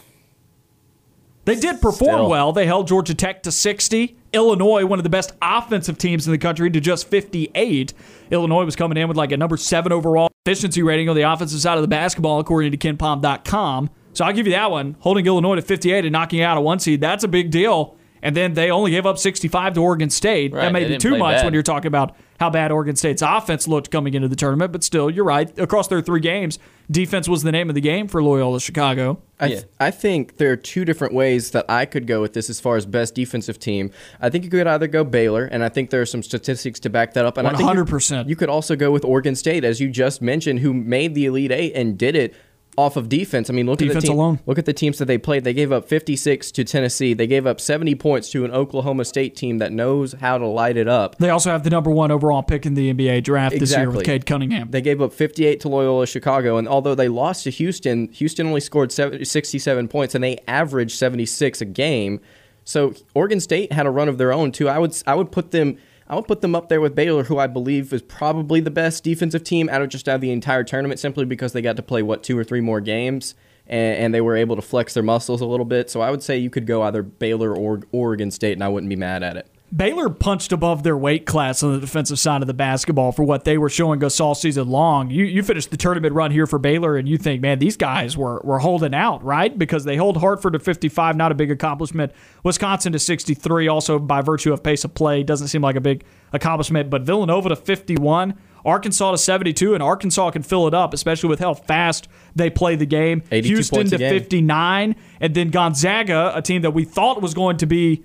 They did perform Still. well. They held Georgia Tech to 60. Illinois, one of the best offensive teams in the country, to just 58. Illinois was coming in with like a number seven overall efficiency rating on the offensive side of the basketball, according to KenPom.com. So I'll give you that one. Holding Illinois to 58 and knocking out a one seed, that's a big deal. And then they only gave up 65 to Oregon State. Right, that may be too much bad. when you're talking about how bad Oregon State's offense looked coming into the tournament, but still, you're right. Across their three games, defense was the name of the game for Loyola Chicago. I, Yeah. I think there are two different ways that I could go with this as far as best defensive team. I think you could either go Baylor, and I think there are some statistics to back that up. And I think you- 100%. You could also go with Oregon State, as you just mentioned, who made the Elite Eight and did it off of defense. I mean, look at the team, alone. Look at the teams that they played. They gave up 56 to Tennessee. They gave up 70 points to an Oklahoma State team that knows how to light it up. They also have the number one overall pick in the NBA draft this year with Exactly. Cade Cunningham. They gave up 58 to Loyola Chicago, and although they lost to Houston, Houston only scored 67 points, and they averaged 76 a game. So Oregon State had a run of their own too. I would I would put them I would put them up there with Baylor, who I believe is probably the best defensive team out of just out of the entire tournament, simply because they got to play what two or three more games. And, and they were able to flex their muscles a little bit. So I would say you could go either Baylor or Oregon State, and I wouldn't be mad at it. Baylor punched above their weight class on the defensive side of the basketball for what they were showing us all season long. You you finished the tournament run here for Baylor, and you think, man, these guys were were holding out, right? Because they hold Hartford to 55, not a big accomplishment. Wisconsin to 63, also by virtue of pace of play, doesn't seem like a big accomplishment. But Villanova to 51. Arkansas to 72, and Arkansas can fill it up, especially with how fast they play the game. Houston to game. 59, and then Gonzaga, a team that we thought was going to be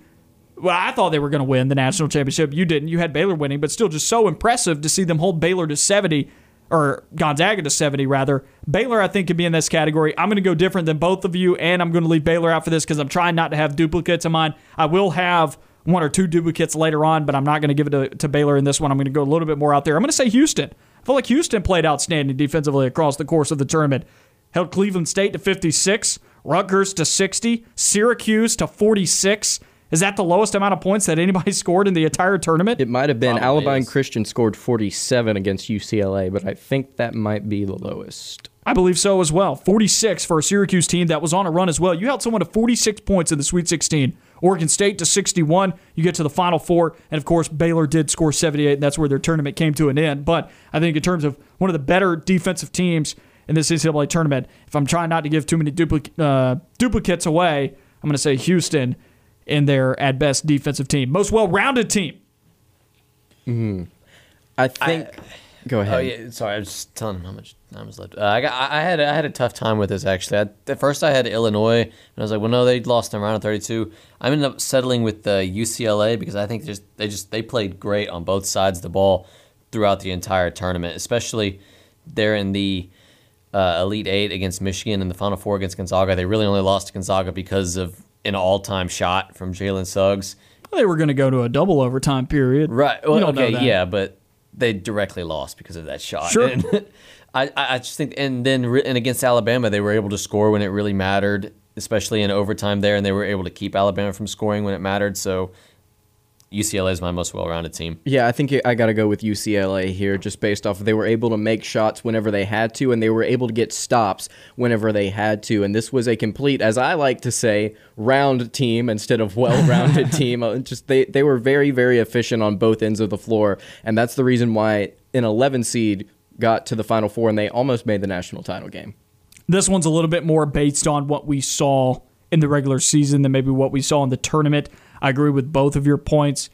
well, I thought they were going to win the national championship. You didn't. You had Baylor winning, but still just so impressive to see them hold Baylor to 70 or Gonzaga to 70 rather. Baylor I think could be in this category. I'm going to go different than both of you and I'm going to leave Baylor out for this cuz I'm trying not to have duplicates in mine. I will have one or two duplicates later on, but I'm not going to give it to, to Baylor in this one. I'm going to go a little bit more out there. I'm going to say Houston. I feel like Houston played outstanding defensively across the course of the tournament. Held Cleveland State to 56, Rutgers to 60, Syracuse to 46. Is that the lowest amount of points that anybody scored in the entire tournament? It might have been Probably Alabama is. Christian scored 47 against UCLA, but I think that might be the lowest. I believe so as well. 46 for a Syracuse team that was on a run as well. You held someone to 46 points in the Sweet 16. Oregon State to 61. You get to the Final Four. And of course, Baylor did score 78, and that's where their tournament came to an end. But I think in terms of one of the better defensive teams in this NCAA tournament, if I'm trying not to give too many duplic- uh, duplicates away, I'm going to say Houston in their at best defensive team. Most well rounded team. Hmm. I think. go ahead. Oh yeah, sorry. I was just telling him how much time was left. Uh, I got, I I had, I had a tough time with this actually. I, at first, I had Illinois, and I was like, well, no, they lost in round of 32. I ended up settling with uh, UCLA because I think just they just they played great on both sides of the ball throughout the entire tournament, especially there in the uh, Elite Eight against Michigan and the Final Four against Gonzaga. They really only lost to Gonzaga because of an all-time shot from Jalen Suggs. They were going to go to a double overtime period. Right. Well, okay. Yeah, but they directly lost because of that shot. Sure. I I just think, and then and against Alabama, they were able to score when it really mattered, especially in overtime there, and they were able to keep Alabama from scoring when it mattered. So UCLA is my most well-rounded team. Yeah, I think I got to go with UCLA here, just based off they were able to make shots whenever they had to, and they were able to get stops whenever they had to. And this was a complete, as I like to say, round team instead of well-rounded team. Uh, Just they they were very very efficient on both ends of the floor, and that's the reason why an 11 seed got to the Final Four and they almost made the national title game. This one's a little bit more based on what we saw in the regular season than maybe what we saw in the tournament. I agree with both of your points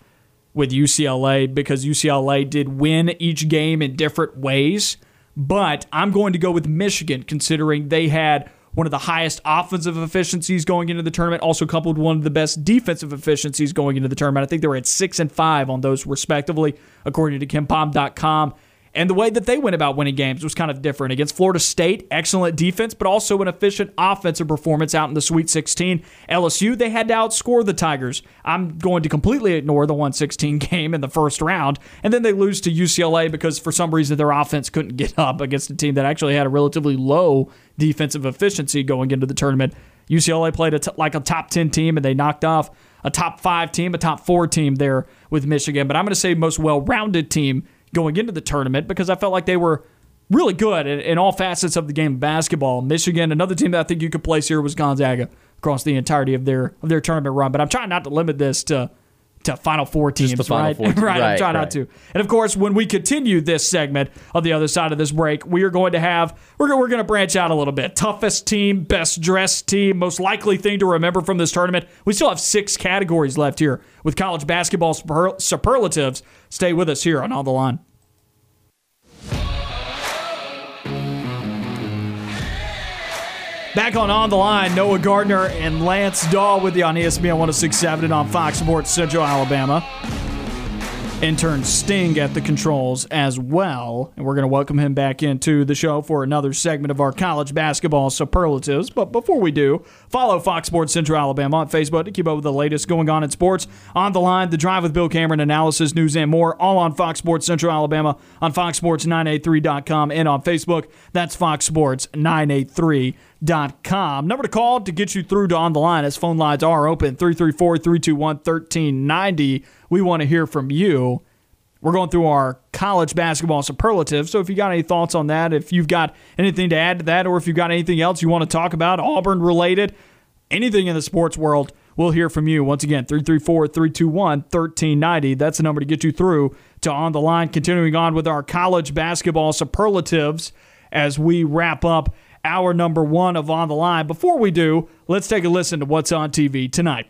with UCLA because UCLA did win each game in different ways. But I'm going to go with Michigan considering they had one of the highest offensive efficiencies going into the tournament, also coupled with one of the best defensive efficiencies going into the tournament. I think they were at six and five on those respectively, according to KenPom.com. And the way that they went about winning games was kind of different. Against Florida State, excellent defense, but also an efficient offensive performance out in the Sweet 16. LSU, they had to outscore the Tigers. I'm going to completely ignore the 116 game in the first round. And then they lose to UCLA because for some reason their offense couldn't get up against a team that actually had a relatively low defensive efficiency going into the tournament. UCLA played a t- like a top 10 team and they knocked off a top five team, a top four team there with Michigan. But I'm going to say most well rounded team going into the tournament because I felt like they were really good in, in, all facets of the game of basketball. Michigan, another team that I think you could place here was Gonzaga across the entirety of their of their tournament run. But I'm trying not to limit this to to Final Four teams, right? Four teams. right? right? I'm trying right. not to. And of course, when we continue this segment on the other side of this break, we are going to have we're we're going to branch out a little bit. Toughest team, best dressed team, most likely thing to remember from this tournament. We still have six categories left here with college basketball super, superlatives. Stay with us here on All the Line. Back on On the Line, Noah Gardner and Lance Dawe with you on ESPN 1067 and on Fox Sports Central Alabama. Intern Sting at the controls as well. And we're going to welcome him back into the show for another segment of our college basketball superlatives. But before we do, follow Fox Sports Central Alabama on Facebook to keep up with the latest going on in sports. On the line, the drive with Bill Cameron, analysis, news, and more, all on Fox Sports Central Alabama, on FoxSports983.com, and on Facebook. That's Fox Sports 983 com. Number to call to get you through to on the line as phone lines are open 334 321 1390. We want to hear from you. We're going through our college basketball superlative. So if you got any thoughts on that, if you've got anything to add to that, or if you've got anything else you want to talk about, Auburn related, anything in the sports world, we'll hear from you. Once again, 334 321 1390. That's the number to get you through to on the line. Continuing on with our college basketball superlatives as we wrap up our number one of On the Line. Before we do, let's take a listen to what's on TV tonight.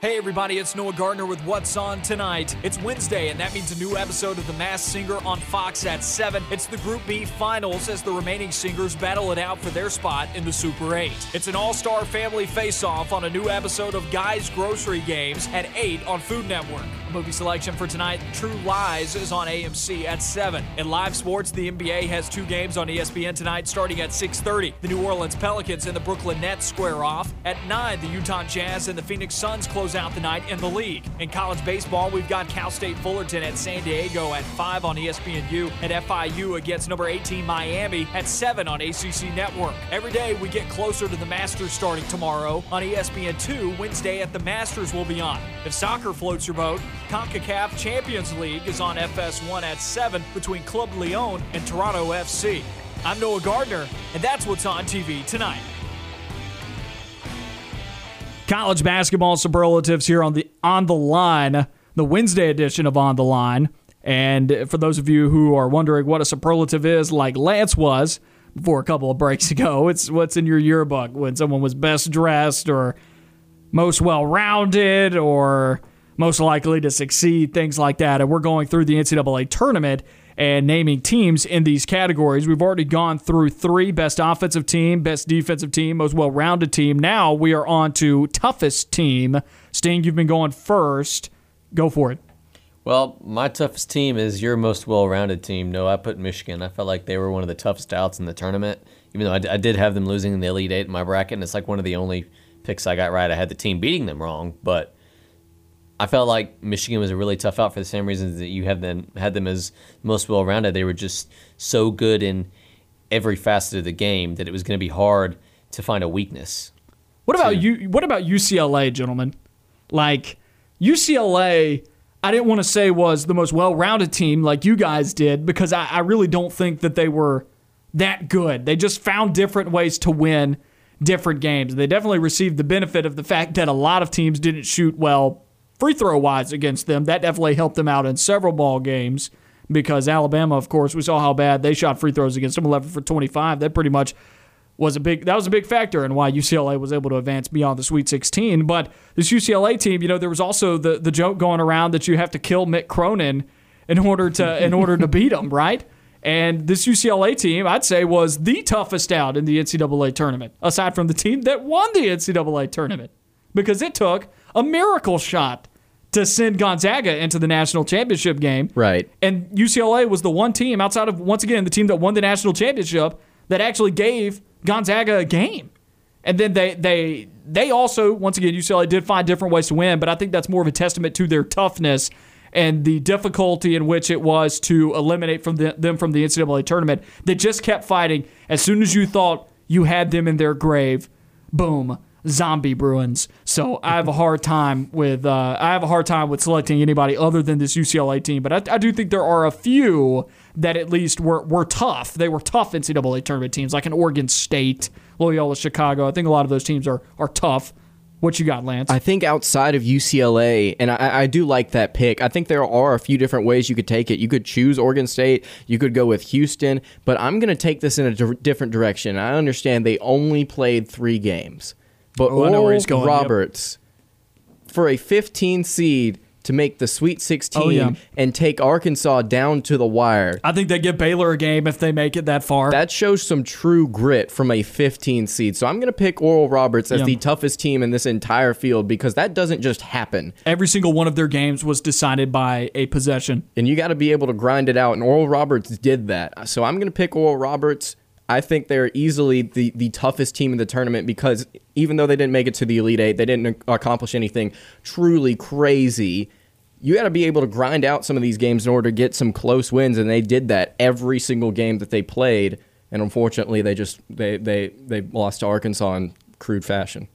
Hey everybody, it's Noah Gardner with What's On Tonight. It's Wednesday, and that means a new episode of The Masked Singer on Fox at 7. It's the Group B finals as the remaining singers battle it out for their spot in the Super 8. It's an all star family face off on a new episode of Guy's Grocery Games at 8 on Food Network. Movie selection for tonight, True Lies, is on AMC at 7. In live sports, the NBA has two games on ESPN tonight starting at 6.30. The New Orleans Pelicans and the Brooklyn Nets square off. At 9, the Utah Jazz and the Phoenix Suns close out the night in the league. In college baseball, we've got Cal State Fullerton at San Diego at 5 on ESPNU and FIU against number 18 Miami at 7 on ACC Network. Every day we get closer to the Masters starting tomorrow on ESPN2. Wednesday at the Masters will be on. If soccer floats your boat, CONCACAF Champions League is on FS1 at 7 between Club Leon and Toronto FC. I'm Noah Gardner, and that's what's on TV tonight. College basketball superlatives here on the on the line, the Wednesday edition of On the Line. And for those of you who are wondering what a superlative is, like Lance was before a couple of breaks ago, it's what's in your yearbook when someone was best dressed or most well rounded or most likely to succeed, things like that. And we're going through the NCAA tournament and naming teams in these categories. We've already gone through three best offensive team, best defensive team, most well rounded team. Now we are on to toughest team. Sting, you've been going first. Go for it. Well, my toughest team is your most well-rounded team. No, I put Michigan. I felt like they were one of the toughest outs in the tournament, even though I, d- I did have them losing in the Elite Eight in my bracket, and it's like one of the only picks I got right. I had the team beating them wrong, but I felt like Michigan was a really tough out for the same reasons that you have them had them as most well-rounded. They were just so good in every facet of the game that it was going to be hard to find a weakness. What about you? What about UCLA, gentlemen? Like UCLA, I didn't want to say was the most well-rounded team like you guys did because I, I really don't think that they were that good. They just found different ways to win different games. They definitely received the benefit of the fact that a lot of teams didn't shoot well free throw wise against them. That definitely helped them out in several ball games because Alabama, of course, we saw how bad they shot free throws against them, 11 for 25. That pretty much was a big that was a big factor in why UCLA was able to advance beyond the Sweet 16. But this UCLA team, you know, there was also the the joke going around that you have to kill Mick Cronin in order to in order to beat him, right? And this UCLA team, I'd say, was the toughest out in the NCAA tournament, aside from the team that won the NCAA tournament, because it took a miracle shot to send Gonzaga into the national championship game. Right. And UCLA was the one team outside of once again the team that won the national championship that actually gave Gonzaga a game. And then they they they also once again UCLA did find different ways to win, but I think that's more of a testament to their toughness and the difficulty in which it was to eliminate from the, them from the NCAA tournament. They just kept fighting. As soon as you thought you had them in their grave, boom, zombie Bruins. So I have a hard time with uh, I have a hard time with selecting anybody other than this UCLA team. But I, I do think there are a few that at least were were tough. They were tough NCAA tournament teams, like an Oregon State, Loyola Chicago. I think a lot of those teams are are tough. What you got, Lance? I think outside of UCLA, and I, I, do like that pick. I think there are a few different ways you could take it. You could choose Oregon State. You could go with Houston, but I'm going to take this in a di- different direction. I understand they only played three games, but Oh, I know where he's going, yep. Roberts for a 15 seed to make the Sweet 16 Oh, yeah. and take Arkansas down to the wire. I think they give Baylor a game if they make it that far. That shows some true grit from a 15 seed. So I'm going to pick Oral Roberts as Yeah. the toughest team in this entire field because that doesn't just happen. Every single one of their games was decided by a possession. and you got to be able to grind it out. And Oral Roberts did that. So I'm going to pick Oral Roberts. I think they're easily the, the toughest team in the tournament because even though they didn't make it to the Elite Eight, they didn't accomplish anything truly crazy. You got to be able to grind out some of these games in order to get some close wins, and they did that every single game that they played. And unfortunately, they just they they they lost to Arkansas in crude fashion.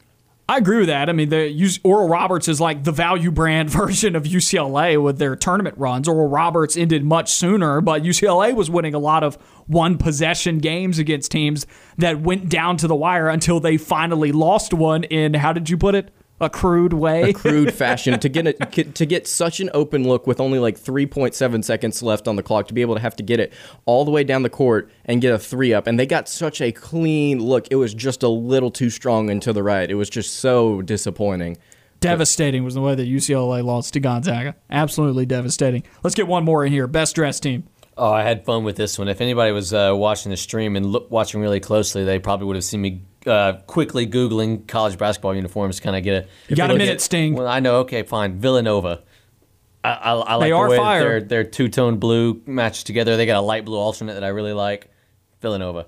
I agree with that. I mean, the Oral Roberts is like the value brand version of UCLA with their tournament runs. Oral Roberts ended much sooner, but UCLA was winning a lot of one possession games against teams that went down to the wire until they finally lost one in how did you put it? A crude way. a crude fashion to get it to get such an open look with only like 3.7 seconds left on the clock to be able to have to get it all the way down the court and get a three up and they got such a clean look it was just a little too strong and to the right it was just so disappointing devastating was the way that UCLA lost to Gonzaga. Absolutely devastating. Let's get one more in here. Best dressed team. Oh, I had fun with this one. If anybody was uh, watching the stream and look, watching really closely, they probably would have seen me uh, quickly googling college basketball uniforms. Kind of get a You got a minute, at- Sting. Well, I know. Okay, fine. Villanova. I, I, I like They the are way fire. their their two tone blue matched together. They got a light blue alternate that I really like. Villanova.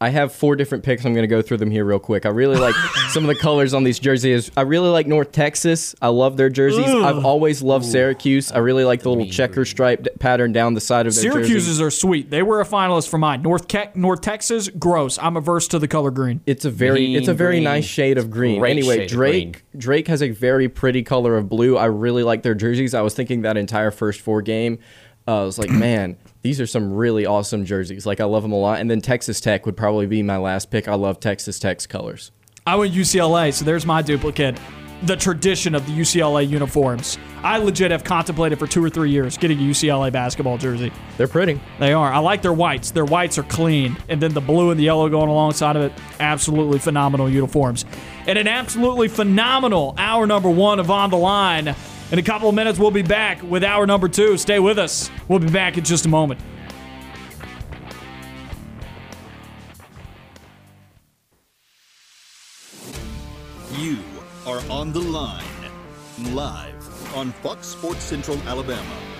I have four different picks. I'm going to go through them here real quick. I really like some of the colors on these jerseys. I really like North Texas. I love their jerseys. I've always loved Syracuse. I really like the little checker stripe pattern down the side of their jerseys. Syracuse's are sweet. They were a finalist for mine. North Ke- North Texas, gross. I'm averse to the color green. It's a very Mean it's a very green. nice shade of green. Great anyway, shade of Drake Drake has a very pretty color of blue. I really like their jerseys. I was thinking that entire first four game. Uh, I was like, man, these are some really awesome jerseys. Like I love them a lot. And then Texas Tech would probably be my last pick. I love Texas Tech's colors. I went UCLA, so there's my duplicate. The tradition of the UCLA uniforms. I legit have contemplated for two or three years getting a UCLA basketball jersey. They're pretty. They are. I like their whites. Their whites are clean. And then the blue and the yellow going alongside of it, absolutely phenomenal uniforms. And an absolutely phenomenal hour number one of On the Line. In a couple of minutes, we'll be back with hour number two. Stay with us. We'll be back in just a moment. You are on the line, live on Fox Sports Central Alabama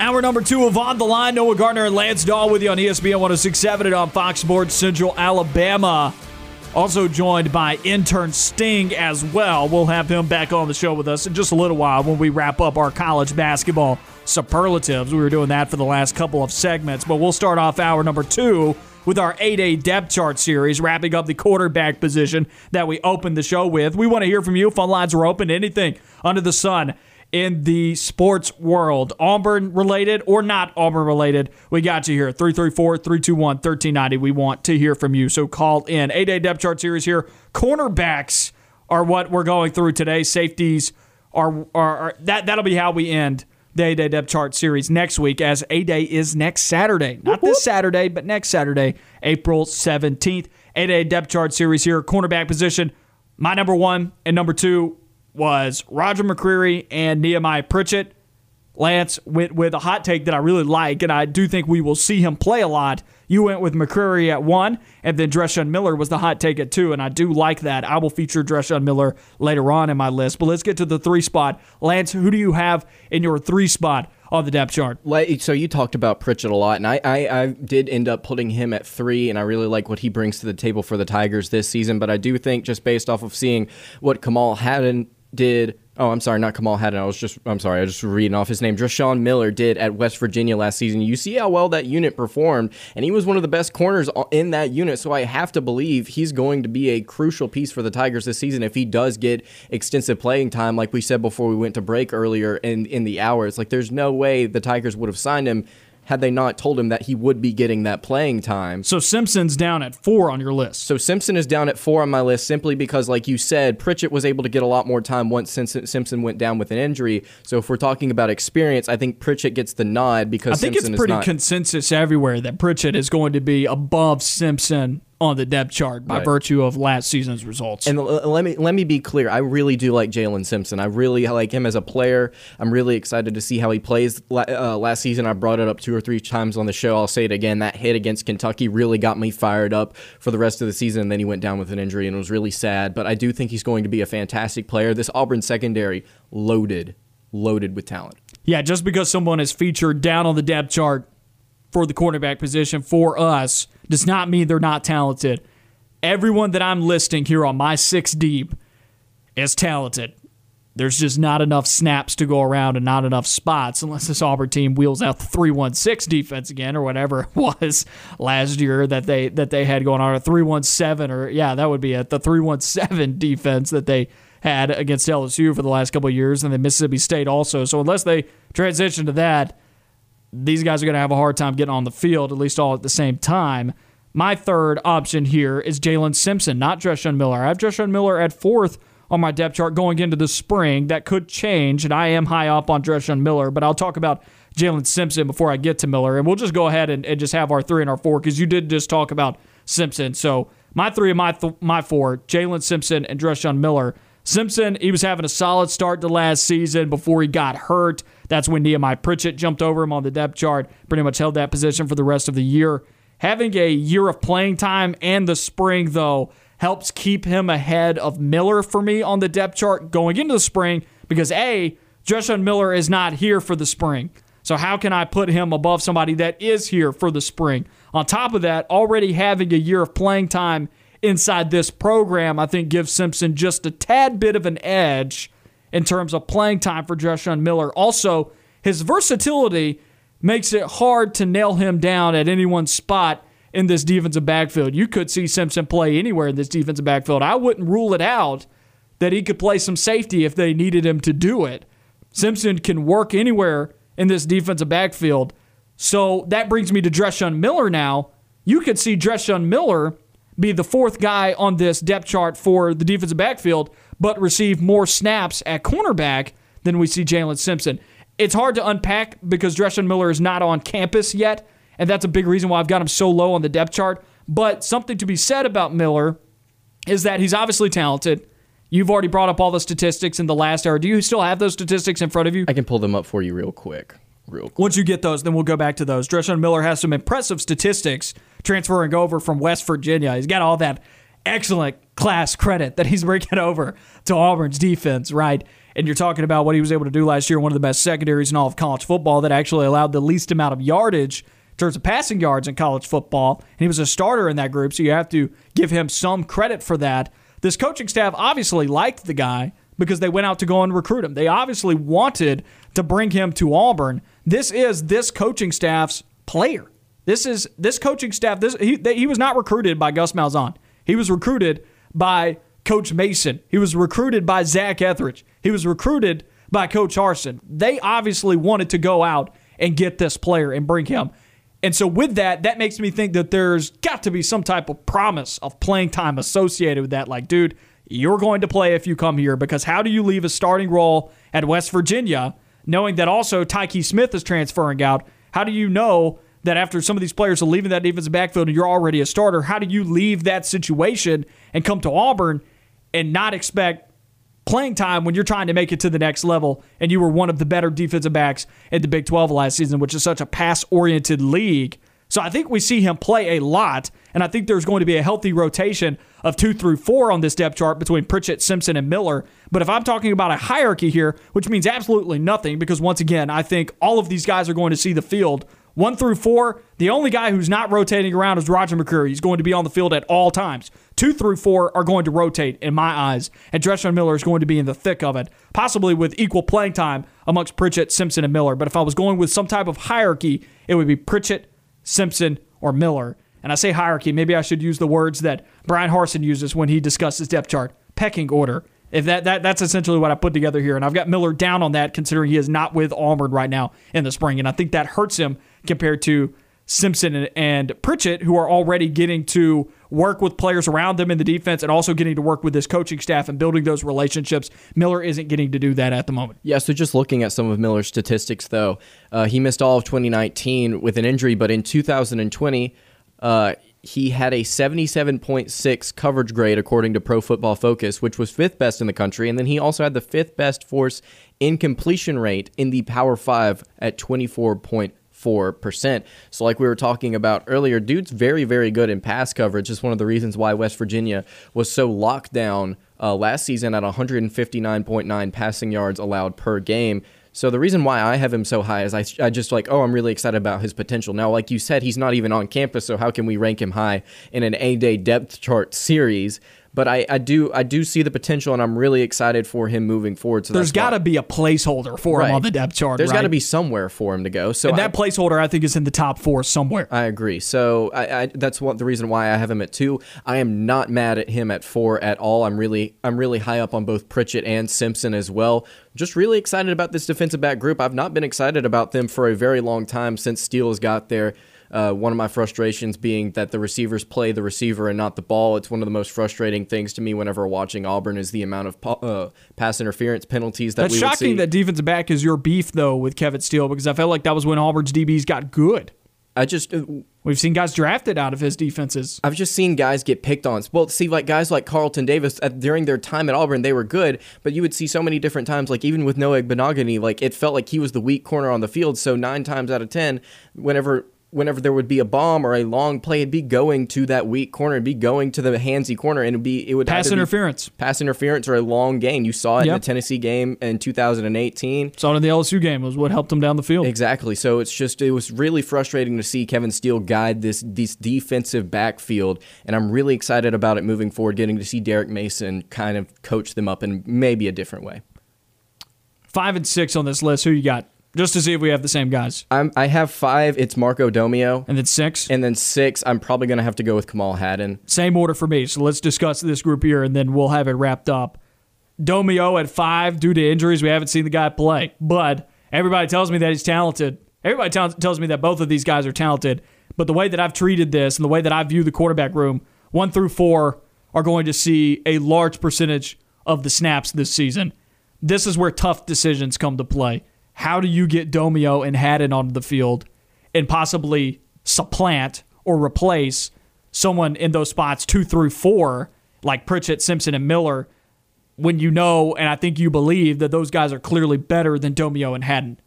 Hour number two of On the Line. Noah Gardner and Lance Dawe with you on ESPN 1067 and on Fox Sports Central Alabama. Also joined by intern Sting as well. We'll have him back on the show with us in just a little while when we wrap up our college basketball superlatives. We were doing that for the last couple of segments, but we'll start off hour number two with our A-Day depth chart series, wrapping up the quarterback position that we opened the show with. We want to hear from you. Phone lines are open. Anything under the sun in the sports world, Auburn related or not Auburn related, we got you here. 334 321 1390. We want to hear from you. So call in. A day depth chart series here. Cornerbacks are what we're going through today. Safeties are, are, are that, that'll be how we end the A Day Depth Chart series next week, as A Day is next Saturday. Not this Saturday, but next Saturday, April 17th. A Day Depth Chart series here. Cornerback position. My number one and number two was Roger McCreary and Nehemiah Pritchett. Lance went with a hot take that I really like, and I do think we will see him play a lot. You went with McCreary at one, and then Dreshun Miller was the hot take at two, and I do like that. I will feature Dreshun Miller later on in my list. But let's get to the three spot. Lance, who do you have in your three spot on the depth chart? So you talked about Pritchett a lot, and I, I, I did end up putting him at three, and I really like what he brings to the table for the Tigers this season. But I do think, just based off of seeing what Kamal Hadden did Oh, I'm sorry, not Kamal Hadden. I was just, I'm sorry, I was just reading off his name. Dreshun Miller did at West Virginia last season. You see how well that unit performed, and he was one of the best corners in that unit. So I have to believe he's going to be a crucial piece for the Tigers this season if he does get extensive playing time, like we said before we went to break earlier in in the hours. Like, there's no way the Tigers would have signed him had they not told him that he would be getting that playing time. So Simpson's down at four on your list. So Simpson is down at four on my list simply because, like you said, Pritchett was able to get a lot more time once Simpson went down with an injury. So if we're talking about experience, I think Pritchett gets the nod because I think Simpson it's pretty not, consensus everywhere that Pritchett is going to be above Simpson on the depth chart by Right. virtue of last season's results. And let me let me be clear. I really do like Jaylin Simpson. I really like him as a player. I'm really excited to see how he plays. Uh, last season, I brought it up two or three times on the show. I'll say it again. That hit against Kentucky really got me fired up for the rest of the season. And then he went down with an injury, and it was really sad. But I do think he's going to be a fantastic player. This Auburn secondary loaded, loaded with talent. Yeah, just because someone is featured down on the depth chart for the quarterback position for us does not mean they're not talented. Everyone that I'm listing here on my six deep is talented. There's just not enough snaps to go around and not enough spots unless this Auburn team wheels out the 316 defense again or whatever it was last year that they that they had going on a 317 or yeah, that would be it. The 317 defense that they had against LSU for the last couple years and then Mississippi State also. So unless they transition to that, these guys are going to have a hard time getting on the field, at least all at the same time. My third option here is Jaylin Simpson, not Dreshun Miller. I have Dreshun Miller at fourth on my depth chart going into the spring. That could change, and I am high up on Dreshun Miller, but I'll talk about Jaylin Simpson before I get to Miller. And we'll just go ahead and, and just have our three and our four because you did just talk about Simpson. So my three and my, th- my four, Jaylin Simpson and Dreshun Miller. Simpson, he was having a solid start to last season before he got hurt. That's when Nehemiah Pritchett jumped over him on the depth chart, pretty much held that position for the rest of the year. Having a year of playing time and the spring, though, helps keep him ahead of Miller for me on the depth chart going into the spring because A, Dreshun Miller is not here for the spring. So how can I put him above somebody that is here for the spring? On top of that, already having a year of playing time inside this program, I think gives Simpson just a tad bit of an edge in terms of playing time for Dreshun Miller. Also, his versatility makes it hard to nail him down at any one spot in this defensive backfield. You could see Simpson play anywhere in this defensive backfield. I wouldn't rule it out that he could play some safety if they needed him to do it. Simpson can work anywhere in this defensive backfield. So that brings me to Dreshun Miller now. You could see Dreshun Miller be the fourth guy on this depth chart for the defensive backfield, but receive more snaps at cornerback than we see Jaylin Simpson. It's hard to unpack because Dreshun Miller is not on campus yet, and that's a big reason why I've got him so low on the depth chart. But something to be said about Miller is that he's obviously talented. You've already brought up all the statistics in the last hour. Do you still have those statistics in front of you? I can pull them up for you real quick. Real quick. Once you get those, then we'll go back to those. Dreshun Miller has some impressive statistics transferring over from West Virginia. He's got all that excellent class credit that he's bringing over to Auburn's defense, right? And you're talking about what he was able to do last year, one of the best secondaries in all of college football that actually allowed the least amount of yardage in terms of passing yards in college football. And he was a starter in that group, so you have to give him some credit for that. This coaching staff obviously liked the guy because they went out to go and recruit him. They obviously wanted to bring him to Auburn. This is this coaching staff's player. This is this coaching staff. This he they, he was not recruited by Gus Malzahn. He was recruited by Coach Mason. He was recruited by Zac Etheridge. He was recruited by Coach Harsin. They obviously wanted to go out and get this player and bring him. And so with that, that makes me think that there's got to be some type of promise of playing time associated with that. Like, dude, you're going to play if you come here because how do you leave a starting role at West Virginia knowing that also Tykee Smith is transferring out? How do you know that after some of these players are leaving that defensive backfield and you're already a starter, how do you leave that situation and come to Auburn and not expect playing time when you're trying to make it to the next level and you were one of the better defensive backs in the Big 12 last season, which is such a pass oriented league. So I think we see him play a lot, and I think there's going to be a healthy rotation of two through four on this depth chart between Pritchett, Simpson, and Miller. But if I'm talking about a hierarchy here, which means absolutely nothing, because once again, I think all of these guys are going to see the field. One through four, the only guy who's not rotating around is Roger McCreary. He's going to be on the field at all times. Two through four are going to rotate in my eyes, and Dreshun Miller is going to be in the thick of it, possibly with equal playing time amongst Pritchett, Simpson, and Miller. But if I was going with some type of hierarchy, it would be Pritchett, Simpson, or Miller. And I say hierarchy, maybe I should use the words that Bryan Harsin uses when he discusses depth chart pecking order. If that, that that's essentially what I put together here, and I've got Miller down on that, considering he is not with Auburn right now in the spring, and I think that hurts him compared to Simpson and, and Pritchett, who are already getting to work with players around them in the defense, and also getting to work with this coaching staff and building those relationships. Miller isn't getting to do that at the moment. Yeah, so just looking at some of Miller's statistics, though, uh, he missed all of 2019 with an injury, but in 2020. Uh, he had a 77.6 coverage grade according to Pro Football Focus, which was fifth best in the country. And then he also had the fifth best force incompletion rate in the Power 5 at 24.4%. So, like we were talking about earlier, dude's very, very good in pass coverage. Is one of the reasons why West Virginia was so locked down uh, last season at 159.9 passing yards allowed per game. So the reason why I have him so high is I, I just like, oh, I'm really excited about his potential. Now, like you said, he's not even on campus, so how can we rank him high in an A-day depth chart series? But I, I do I do see the potential, and I'm really excited for him moving forward. So There's got to be a placeholder for him on the depth chart. There's right? got to be somewhere for him to go. So and I- that placeholder, I think, is in the top four somewhere. I agree. So I, I, that's what the reason why I have him at two. I am not mad at him at four at all. I'm really I'm really high up on both Pritchett and Simpson as well. Just really excited about this defensive back group. I've not been excited about them for a very long time since Steele has got there. Uh, one of my frustrations being that the receivers play the receiver and not the ball. It's one of the most frustrating things to me whenever watching Auburn is the amount of po- uh, pass interference penalties that That's we shocking that defensive back is your beef, though, with Kevin Steele, because I felt like that was when Auburn's DBs got good. I just uh, We've seen guys drafted out of his defenses. I've just seen guys get picked on. Well, see, like guys like Carlton Davis at, during their time at Auburn, they were good, but you would see so many different times, like even with Noah Igbinoghene, like it felt like he was the weak corner on the field. So nine times out of ten, whenever whenever there would be a bomb or a long play, it'd be going to that weak corner, it'd be going to the handsy corner, and it'd be it would Pass interference. pass interference, or a long gain. You saw it in the Tennessee game in 2018. Saw it in the LSU game was what helped them down the field. Exactly. So it's just it was really frustrating to see Kevin Steele guide this this defensive backfield, and I'm really excited about it moving forward. Getting to see Derek Mason kind of coach them up in maybe a different way. Five and six on this list. Who you got? Just to see if we have the same guys. I'm, I have five. It's Marco Domio, And then six. and then six. I'm probably gonna have to go with Kamal Hadden. Same order for me. So let's discuss this group here and then we'll have it wrapped up. Domio at five due to injuries. We haven't seen the guy play, but everybody tells me that he's talented. Everybody tell- tells me that both of these guys are talented. But the way that I've treated this and the way that I view the quarterback room, one through four are going to see a large percentage of the snaps this season. This is where tough decisions come to play. How do you get Domio and Hadden onto the field and possibly supplant or replace someone in those spots two through four, like Pritchett, Simpson, and Miller, when you know and I think you believe that those guys are clearly better than Domio and Hadden?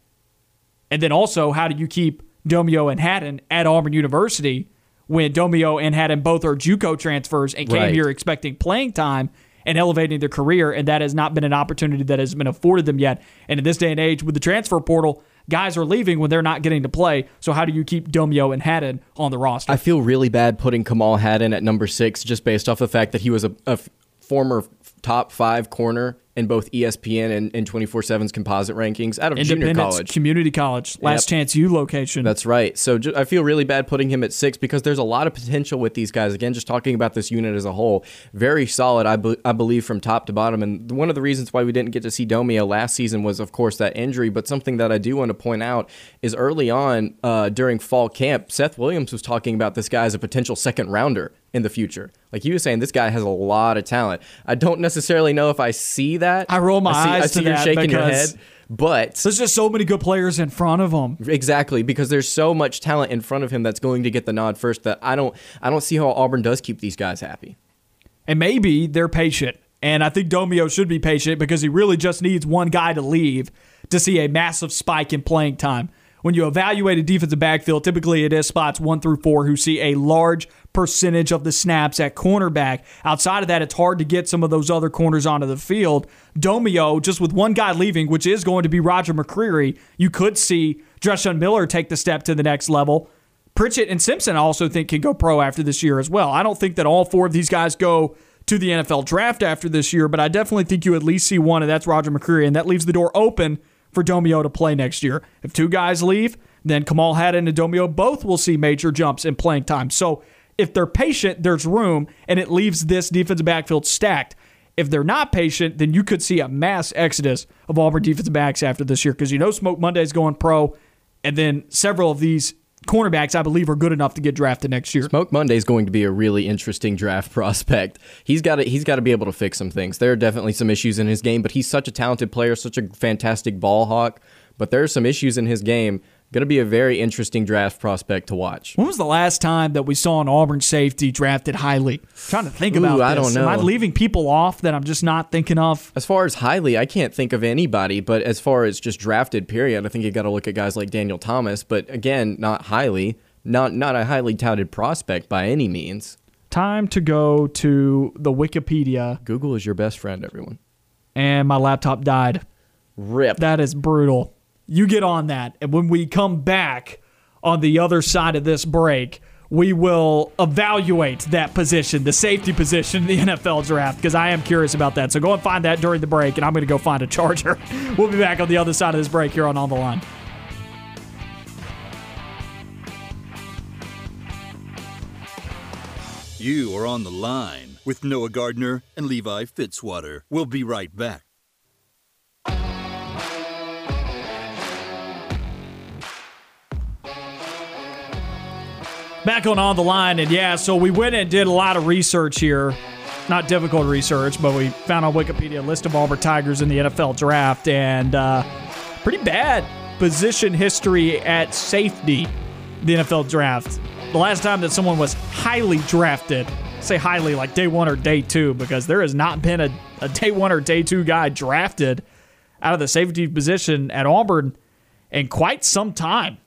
And then also, how do you keep Domio and Hadden at Auburn University when Domio and Hadden both are JUCO transfers and came Right. here expecting playing time and elevating their career, and that has not been an opportunity that has been afforded them yet. And in this day and age, with the transfer portal, guys are leaving when they're not getting to play. So how do you keep Domio and Hadden on the roster? I feel really bad putting Kamal Hadden at number six just based off the fact that he was a former top five corner in both ESPN and, and 24/7's composite rankings out of junior college. Community College, last Yep. chance you location. That's right. So ju- I feel really bad putting him at six because there's a lot of potential with these guys. Again, just talking about this unit as a whole, very solid, I, be- I believe, from top to bottom. And one of the reasons why we didn't get to see Domio last season was, of course, that injury. But something that I do want to point out is early on uh, during fall camp, Seth Williams was talking about this guy as a potential second rounder in the future. Like he was saying, this guy has a lot of talent. I don't necessarily know if I see that. I roll my see, eyes I see to you're that shaking your because- head. But There's just so many good players in front of him. Exactly, because there's so much talent in front of him that's going to get the nod first that I don't I don't see how Auburn does keep these guys happy. And maybe they're patient. And I think Domio should be patient because he really just needs one guy to leave to see a massive spike in playing time. When you evaluate a defensive backfield, typically it is spots one through four who see a large percentage of the snaps at cornerback. Outside of that, it's hard to get some of those other corners onto the field. Domio, just with one guy leaving, which is going to be Roger McCreary, you could see Dreshun Miller take the step to the next level. Pritchett and Simpson I also think can go pro after this year as well. I don't think that all four of these guys go to the NFL draft after this year, but I definitely think you at least see one, and that's Roger McCreary, and that leaves the door open for Domio to play next year. If two guys leave, then Kamal Hadden and Domio both will see major jumps in playing time. So if they're patient, there's room, and it leaves this defensive backfield stacked. If they're not patient, then you could see a mass exodus of Auburn defensive backs after this year because you know Smoke Monday's going pro, and then several of these cornerbacks, I believe, are good enough to get drafted next year. Smoke Monday is going to be a really interesting draft prospect. He's got to he's got to be able to fix some things. There are definitely some issues in his game, but he's such a talented player, such a fantastic ball hawk. But there are some issues in his game Going to be a very interesting draft prospect to watch. When was the last time that we saw an Auburn safety drafted highly? I'm trying to think Ooh, about this. I don't know. Am I leaving people off that I'm just not thinking of? As far as highly, I can't think of anybody. But as far as just drafted, period, I think you got to look at guys like Daniel Thomas. But again, not highly, not not a highly touted prospect by any means. Time to go to the Wikipedia. Google is your best friend, everyone. And my laptop died. Rip. That is brutal. You get on that. And when we come back on the other side of this break, we will evaluate that position, the safety position in the NFL draft, because I am curious about that. So go and find that during the break, and I'm going to go find a charger. We'll be back on the other side of this break here on On the Line. You are on the line with Noah Gardner and Levi Fitzwater. We'll be right back. Back on On the Line, and yeah, so we went and did a lot of research here. Not difficult research, but we found on Wikipedia a list of Auburn Tigers in the NFL draft, and uh, pretty bad position history at safety, the NFL draft. The last time that someone was highly drafted, say highly like day one or day two, because there has not been a, a day one or day two guy drafted out of the safety position at Auburn in quite some time.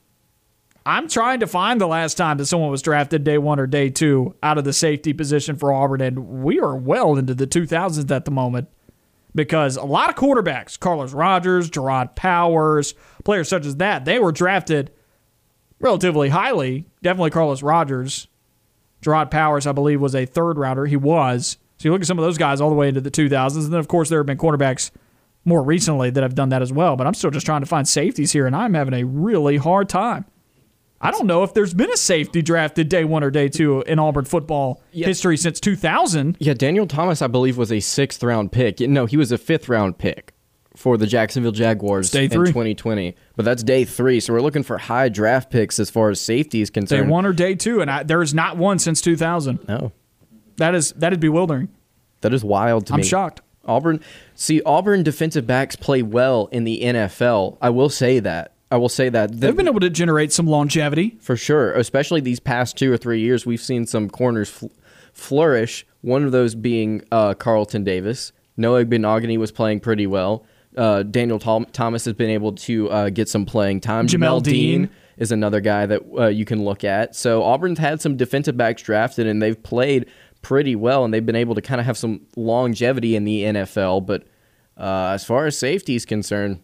I'm trying to find the last time that someone was drafted day one or day two out of the safety position for Auburn, and we are well into the 2000s at the moment because a lot of quarterbacks, Carlos Rogers, Jerrod Powers, players such as that, they were drafted relatively highly. Definitely Carlos Rogers. Jerrod Powers, I believe, was a third rounder. He was. So you look at some of those guys all the way into the 2000s, and then, of course, there have been quarterbacks more recently that have done that as well. But I'm still just trying to find safeties here, and I'm having a really hard time. I don't know if there's been a safety drafted day one or day two in Auburn football yeah. history since 2000. Yeah, Daniel Thomas, I believe, was a sixth round pick. No, he was a fifth round pick for the Jacksonville Jaguars in 2020. But that's day three, so we're looking for high draft picks as far as safety is concerned. Day one or day two, and I, there is not one since 2000. No, that is that is bewildering. That is wild to I'm me. I'm shocked. Auburn, see, Auburn defensive backs play well in the NFL. I will say that. I will say that they've been able to generate some longevity for sure. Especially these past two or three years, we've seen some corners fl- flourish. One of those being uh, Carlton Davis. Noah Igbinoghene was playing pretty well. Uh, Daniel Tom- Thomas has been able to uh, get some playing time. Jamel, Jamel Dean. Dean. is another guy that uh, you can look at. So Auburn's had some defensive backs drafted, and they've played pretty well, and they've been able to kind of have some longevity in the NFL. But uh, as far as safety is concerned,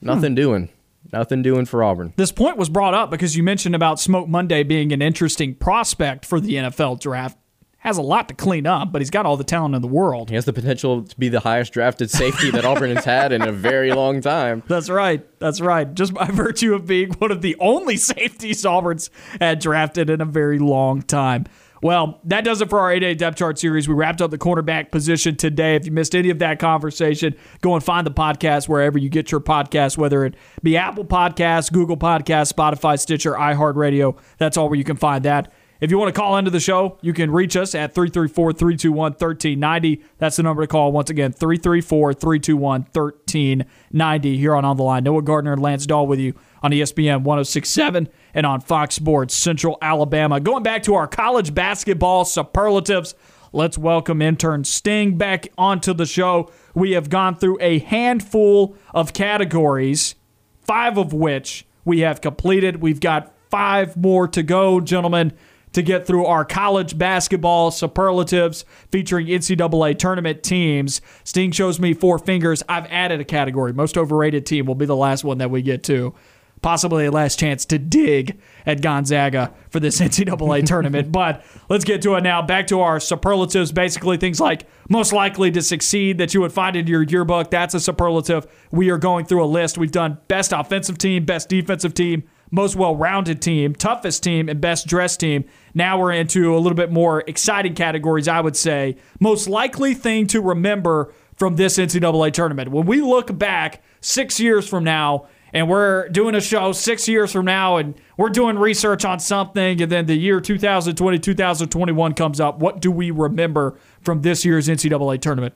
nothing hmm. doing. Nothing doing for Auburn. This point was brought up because you mentioned about Smoke Monday being an interesting prospect for the NFL draft. Has a lot to clean up, but he's got all the talent in the world. He has the potential to be the highest drafted safety that Auburn has had in a very long time. That's right. That's right. Just by virtue of being one of the only safeties Auburn's had drafted in a very long time. Well, that does it for our A-Day depth chart series. We wrapped up the cornerback position today. If you missed any of that conversation, go and find the podcast wherever you get your podcast, whether it be Apple Podcasts, Google Podcasts, Spotify, Stitcher, iHeartRadio. That's all where you can find that. If you want to call into the show, you can reach us at 334 321 1390. That's the number to call. Once again, 334 321 1390 here on On the Line. Noah Gardner and Lance Dawe with you on ESPN 1067 and on Fox Sports Central Alabama. Going back to our college basketball superlatives, let's welcome intern Sting back onto the show. We have gone through a handful of categories, five of which we have completed. We've got five more to go, gentlemen, to get through our college basketball superlatives featuring NCAA tournament teams. Sting shows me four fingers. I've added a category. Most overrated team will be the last one that we get to. Possibly a last chance to dig at Gonzaga for this NCAA tournament. But let's get to it now. Back to our superlatives. Basically, things like most likely to succeed that you would find in your yearbook. That's a superlative. We are going through a list. We've done best offensive team, best defensive team, most well rounded team, toughest team, and best dressed team. Now we're into a little bit more exciting categories, I would say. Most likely thing to remember from this NCAA tournament. When we look back six years from now, and we're doing a show six years from now, and we're doing research on something, and then the year 2020, 2021 comes up, what do we remember from this year's NCAA tournament?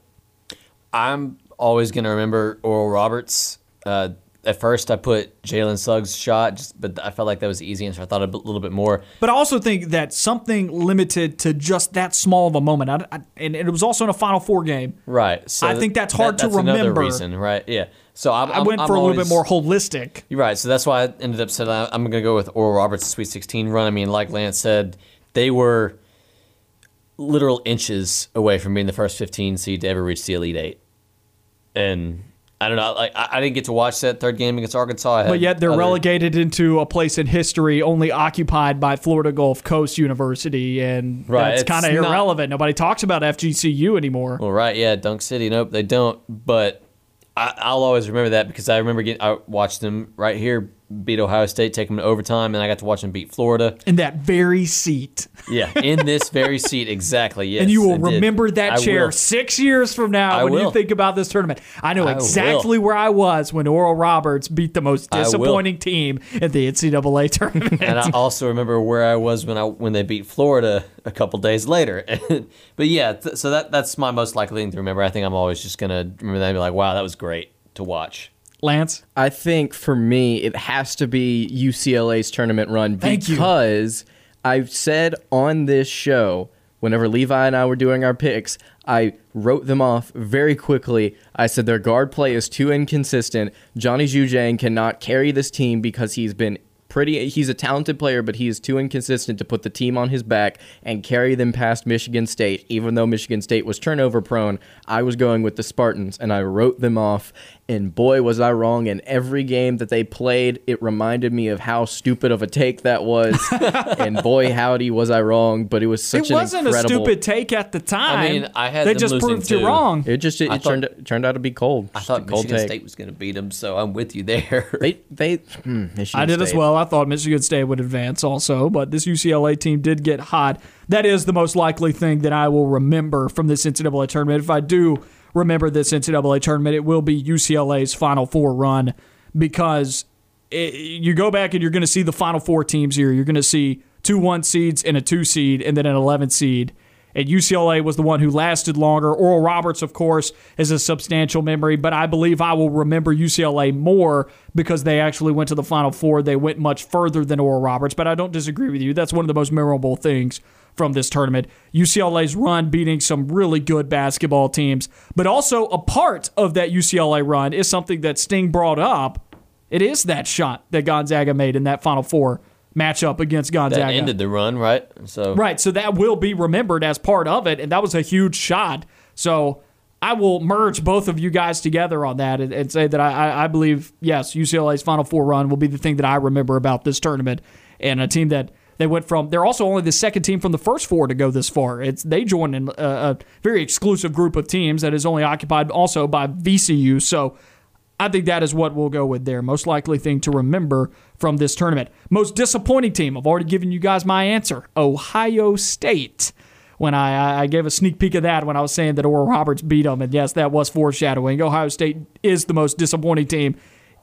I'm always going to remember Oral Roberts. Uh, at first, I put Jalen Suggs' shot, just, but I felt like that was easy and so I thought a little bit more. But I also think that something limited to just that small of a moment, I, I, and it was also in a Final Four game. Right. So I think that's hard that, to that's Another remember. reason, right? Yeah. So I'm, I went I'm for a little always- bit more holistic. You're right. So that's why I ended up saying I'm going to go with Oral Roberts' Sweet 16 run. I mean, like Lance said, they were literal inches away from being the first 15 seed to ever reach the Elite Eight. And I don't know. Like I, I didn't get to watch that third game against Arkansas. But yet they're other- relegated into a place in history only occupied by Florida Gulf Coast University, and Right, that's kind of not- irrelevant. Nobody talks about FGCU anymore. Well, right, yeah, Dunk City. Nope, they don't. But I, I'll always remember that because I remember getting. I watched them right here beat Ohio State, take them to overtime, and I got to watch them beat Florida. In that very seat. Yeah, in this very seat, exactly. Yes, and you will remember that I chair will. six years from now I when you think about this tournament. I know I exactly will. where I was when Oral Roberts beat the most disappointing team at the NCAA tournament. and I also remember where I was when I when they beat Florida a couple days later. but yeah, th- so that that's my most likely thing to remember. I think I'm always just gonna remember that and be like, wow, that was great to watch. Lance, I think for me, it has to be UCLA's tournament run Thank you. because I've said on this show, whenever Levi and I were doing our picks, I wrote them off very quickly. I said their guard play is too inconsistent. Johnny Juzang cannot carry this team because he's been pretty he's a talented player but he is too inconsistent to put the team on his back and carry them past Michigan State even though Michigan State was turnover prone I was going with the Spartans and I wrote them off and boy was I wrong in every game that they played it reminded me of how stupid of a take that was and boy howdy was I wrong but it was such it an wasn't a incredible stupid take at the time. I mean, I had they them just losing proved you wrong. it just it, it thought- turned turned out to be cold I thought cold Michigan take. State was gonna beat them, so I'm with you there. they they hmm, I did as well. I thought Michigan State would advance also, but this UCLA team did get hot. That is the most likely thing that I will remember from this NCAA tournament. If I do remember this NCAA tournament, it will be UCLA's Final Four run because it, you go back and you're going to see the Final Four teams here. You're going to see two one seeds and a two seed, and then an 11 seed. And UCLA was the one who lasted longer. Oral Roberts, of course, is a substantial memory, but I believe I will remember UCLA more because they actually went to the Final Four. They went much further than Oral Roberts, but I don't disagree with you. That's one of the most memorable things from this tournament. UCLA's run beating some really good basketball teams, but also a part of that UCLA run is something that Sting brought up. It is that shot that Gonzaga made in that Final Four matchup against Gonzaga. that ended the run, right? So Right, so that will be remembered as part of it, and that was a huge shot. So I will merge both of you guys together on that and, and say that I, I, I believe, yes, UCLA's Final Four run will be the thing that I remember about this tournament, and a team that they went from. They're also only the second team from the first four to go this far. It's they joined in a, a very exclusive group of teams that is only occupied also by VCU. So. I think that is what we'll go with there. Most likely thing to remember from this tournament. Most disappointing team. I've already given you guys my answer. Ohio State. When I, I gave a sneak peek of that when I was saying that Oral Roberts beat them, and yes, that was foreshadowing. Ohio State is the most disappointing team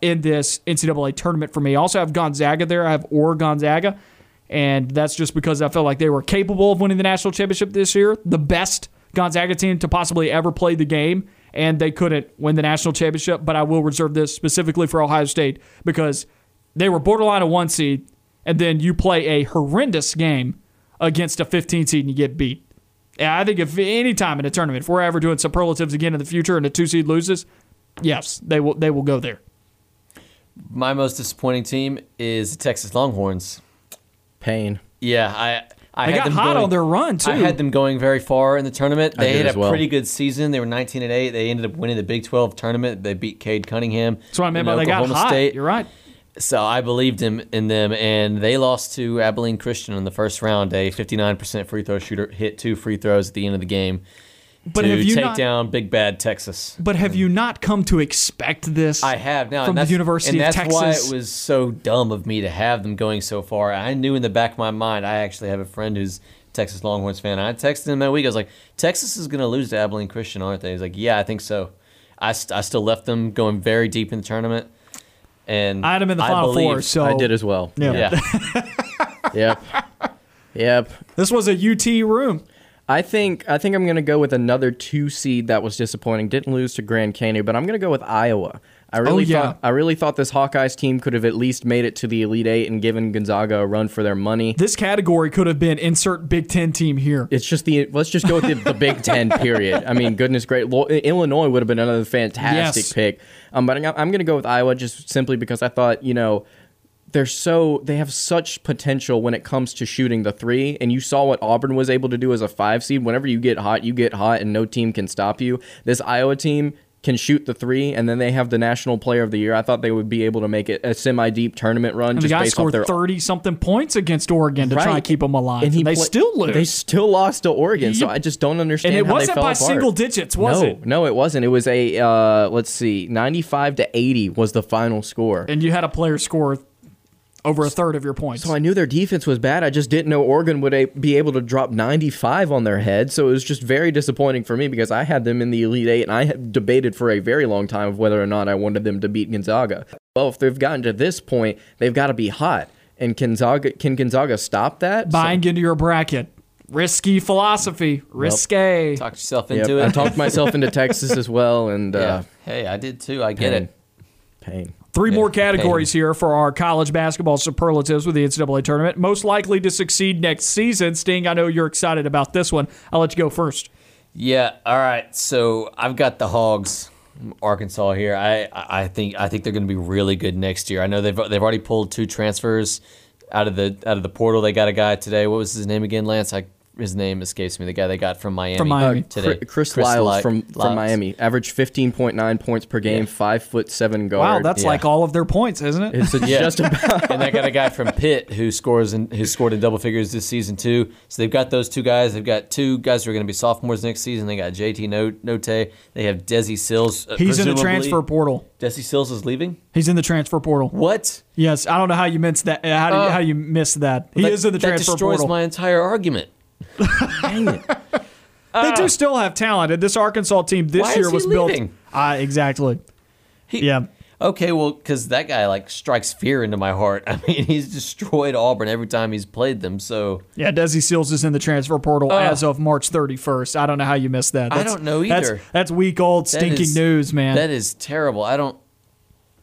in this NCAA tournament for me. I also have Gonzaga there. I have Or Gonzaga, and that's just because I felt like they were capable of winning the national championship this year. The best Gonzaga team to possibly ever play the game, and they couldn't win the national championship. But I will reserve this specifically for Ohio State because they were borderline a one seed, and then you play a horrendous game against a 15 seed and you get beat. Yeah, I think if any time in a tournament, if we're ever doing superlatives again in the future and a two seed loses, yes, they will they will go there. My most disappointing team is the Texas Longhorns. Pain. Yeah, I I They had got them hot going, on their run too. I had them going very far in the tournament. They had a well. pretty good season. They were 19 and 8. They ended up winning the Big 12 tournament. They beat Cade Cunningham. That's what I meant in by they got Oklahoma hot. State. You're right. So I believed him in them, and they lost to Abilene Christian in the first round. A 59% free throw shooter hit two free throws at the end of the game But to have you take not? down Big Bad Texas. But have you not come to expect this? I have now from and the that's, University and of that's why it was so dumb of me to have them going so far. I knew in the back of my mind. I actually have a friend who's a Texas Longhorns fan. I texted him that week. I was like, "Texas is going to lose to Abilene Christian, aren't they?" He's like, "Yeah, I think so." I, st- I still left them going very deep in the tournament, and I had them in the final four. So I did as well. Yeah. yeah, Yep. yep. This was a UT room. I think I think I'm gonna go with another two seed that was disappointing. Didn't lose to Grand Canyon, but I'm gonna go with Iowa. I really Oh, yeah. thought I really thought this Hawkeyes team could have at least made it to the Elite Eight and given Gonzaga a run for their money. This category could have been insert Big Ten team here. It's just the let's just go with the, the Big Ten period. I mean, goodness great, Illinois would have been another fantastic Yes. pick. Um, but I'm, I'm going to go with Iowa just simply because I thought you know they're so they have such potential when it comes to shooting the three, and you saw what Auburn was able to do as a five seed. Whenever you get hot, you get hot, and no team can stop you. This Iowa team. Can shoot the three, and then they have the National Player of the Year. I thought they would be able to make it a semi-deep tournament run. And the guy scored their 30 something points against Oregon to try Right. and keep them alive. And, he they still lose. They still lost to Oregon, so I just don't understand. and it wasn't by apart. single digits, was no, it? No, it wasn't. It was a uh, let's see, ninety-five to eighty was the final score. And you had a player score over a third of your points. so I knew their defense was bad. I just didn't know Oregon would a- be able to drop 95 on their head. So it was just very disappointing for me because I had them in the Elite Eight and I had debated for a very long time of whether or not I wanted them to beat Gonzaga. Well, if they've gotten to this point, they've got to be hot. And Gonzaga, can Gonzaga stop that? So- Buying into your bracket. Risky philosophy. Risque. talked yourself Yep, it. I talked myself into Texas as well, and uh. Hey, I did too. I get it. Pain. Three Yeah, more categories here for our college basketball superlatives with the NCAA tournament. Most likely to succeed next season. Sting, I know you're excited about this one. I'll let you go first. Yeah. All right. So I've got the Hogs, Arkansas here. I I think I think they're going to be really good next year. I know they've they've already pulled two transfers out of the out of the portal. They got a guy today. What was his name again, Lance? I his name escapes me. The guy they got from Miami. From Miami. today. Chris, Chris Lykes Ly- from, Lykes. from Miami averaged 15.9 points per game, five foot seven guard. Wow, that's yeah. like all of their points, isn't it? it's Yeah. just about and they got a guy from Pitt who scores and who scored in double figures this season too. So they've got those two guys. They've got two guys who are going to be sophomores next season. They got JD Notae. They have Desi Sills. uh, He's in the transfer portal. Desi Sills is leaving. He's in the transfer portal. What? Yes, I don't know how you missed that. uh, How, do you, Uh, how you missed that? He That- is in the transfer. that destroys portal. my entire argument. They do still have talent. And this Arkansas team this year was built. leaving? Uh, exactly. He- Yeah. Okay, well, because that guy like strikes fear into my heart. I mean, he's destroyed Auburn every time he's played them. So Yeah, Desi Sills is in the transfer portal Ugh. as of March 31st. I don't know how you missed that. I That's- don't know either. that's week old stinking is- news, man. That is terrible. I don't.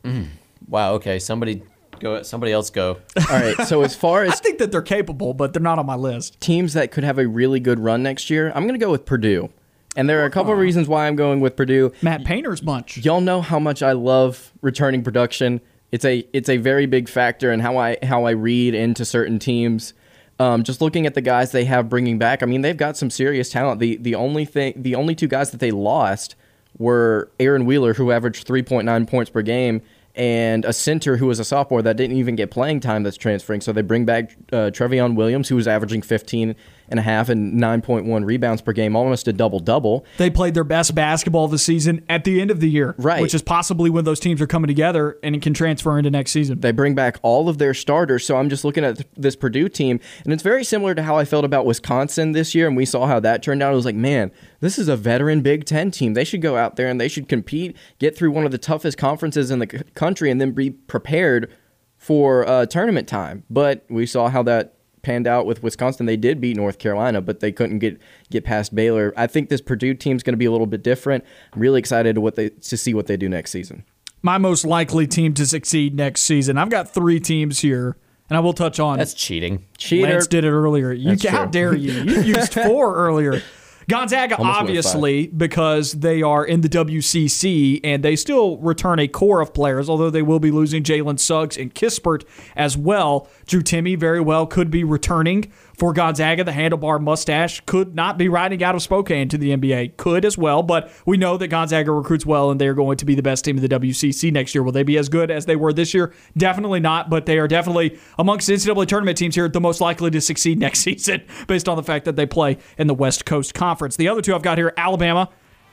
Mm. Wow. Okay. Somebody go. At somebody else go. all right. So as far as I think that they're capable, but they're not on my list. teams that could have a really good run next year, I'm going to go with Purdue. And there are a couple of reasons why I'm going with Purdue. Matt Painter's bunch. Y'all know how much I love returning production. It's a it's a very big factor in how I how I read into certain teams. Um, just looking at the guys they have bringing back, I mean they've got some serious talent. The the only thing the only two guys that they lost were Aaron Wheeler, who averaged 3.9 points per game, and a center who was a sophomore that didn't even get playing time that's transferring. So they bring back uh, Trevion Williams, who was averaging 15 and a half and 9.1 rebounds per game, almost a double double. They played their best basketball this season at the end of the year, Right. Which is possibly when those teams are coming together and it can transfer into next season. They bring back all of their starters. So I'm just looking at this Purdue team, and it's very similar to how I felt about Wisconsin this year. And we saw how that turned out. It was like, man, this is a veteran Big Ten team. They should go out there and they should compete, get through one of the toughest conferences in the country, and then be prepared for uh, tournament time. But we saw how that panned out with Wisconsin. They did beat North Carolina, but they couldn't get get past Baylor. I think this Purdue team's going to be a little bit different. I'm really excited to what they to see what they do next season. My most likely team to succeed next season. I've got three teams here, and I will touch on. That's cheating. Cheater. Lance did it earlier. You, That's how true. dare you? You used four earlier. Gonzaga, Almost obviously, because they are in the WCC and they still return a core of players, although they will be losing Jalen Suggs and Kispert as well. Drew Timme very well could be returning for Gonzaga. The handlebar mustache could not be riding out of Spokane to the NBA. Could as well, but we know that Gonzaga recruits well and they're going to be the best team in the WCC next year. Will they be as good as they were this year? Definitely not, but they are definitely amongst NCAA tournament teams here the most likely to succeed next season based on the fact that they play in the West Coast Conference. The other two I've got here Alabama.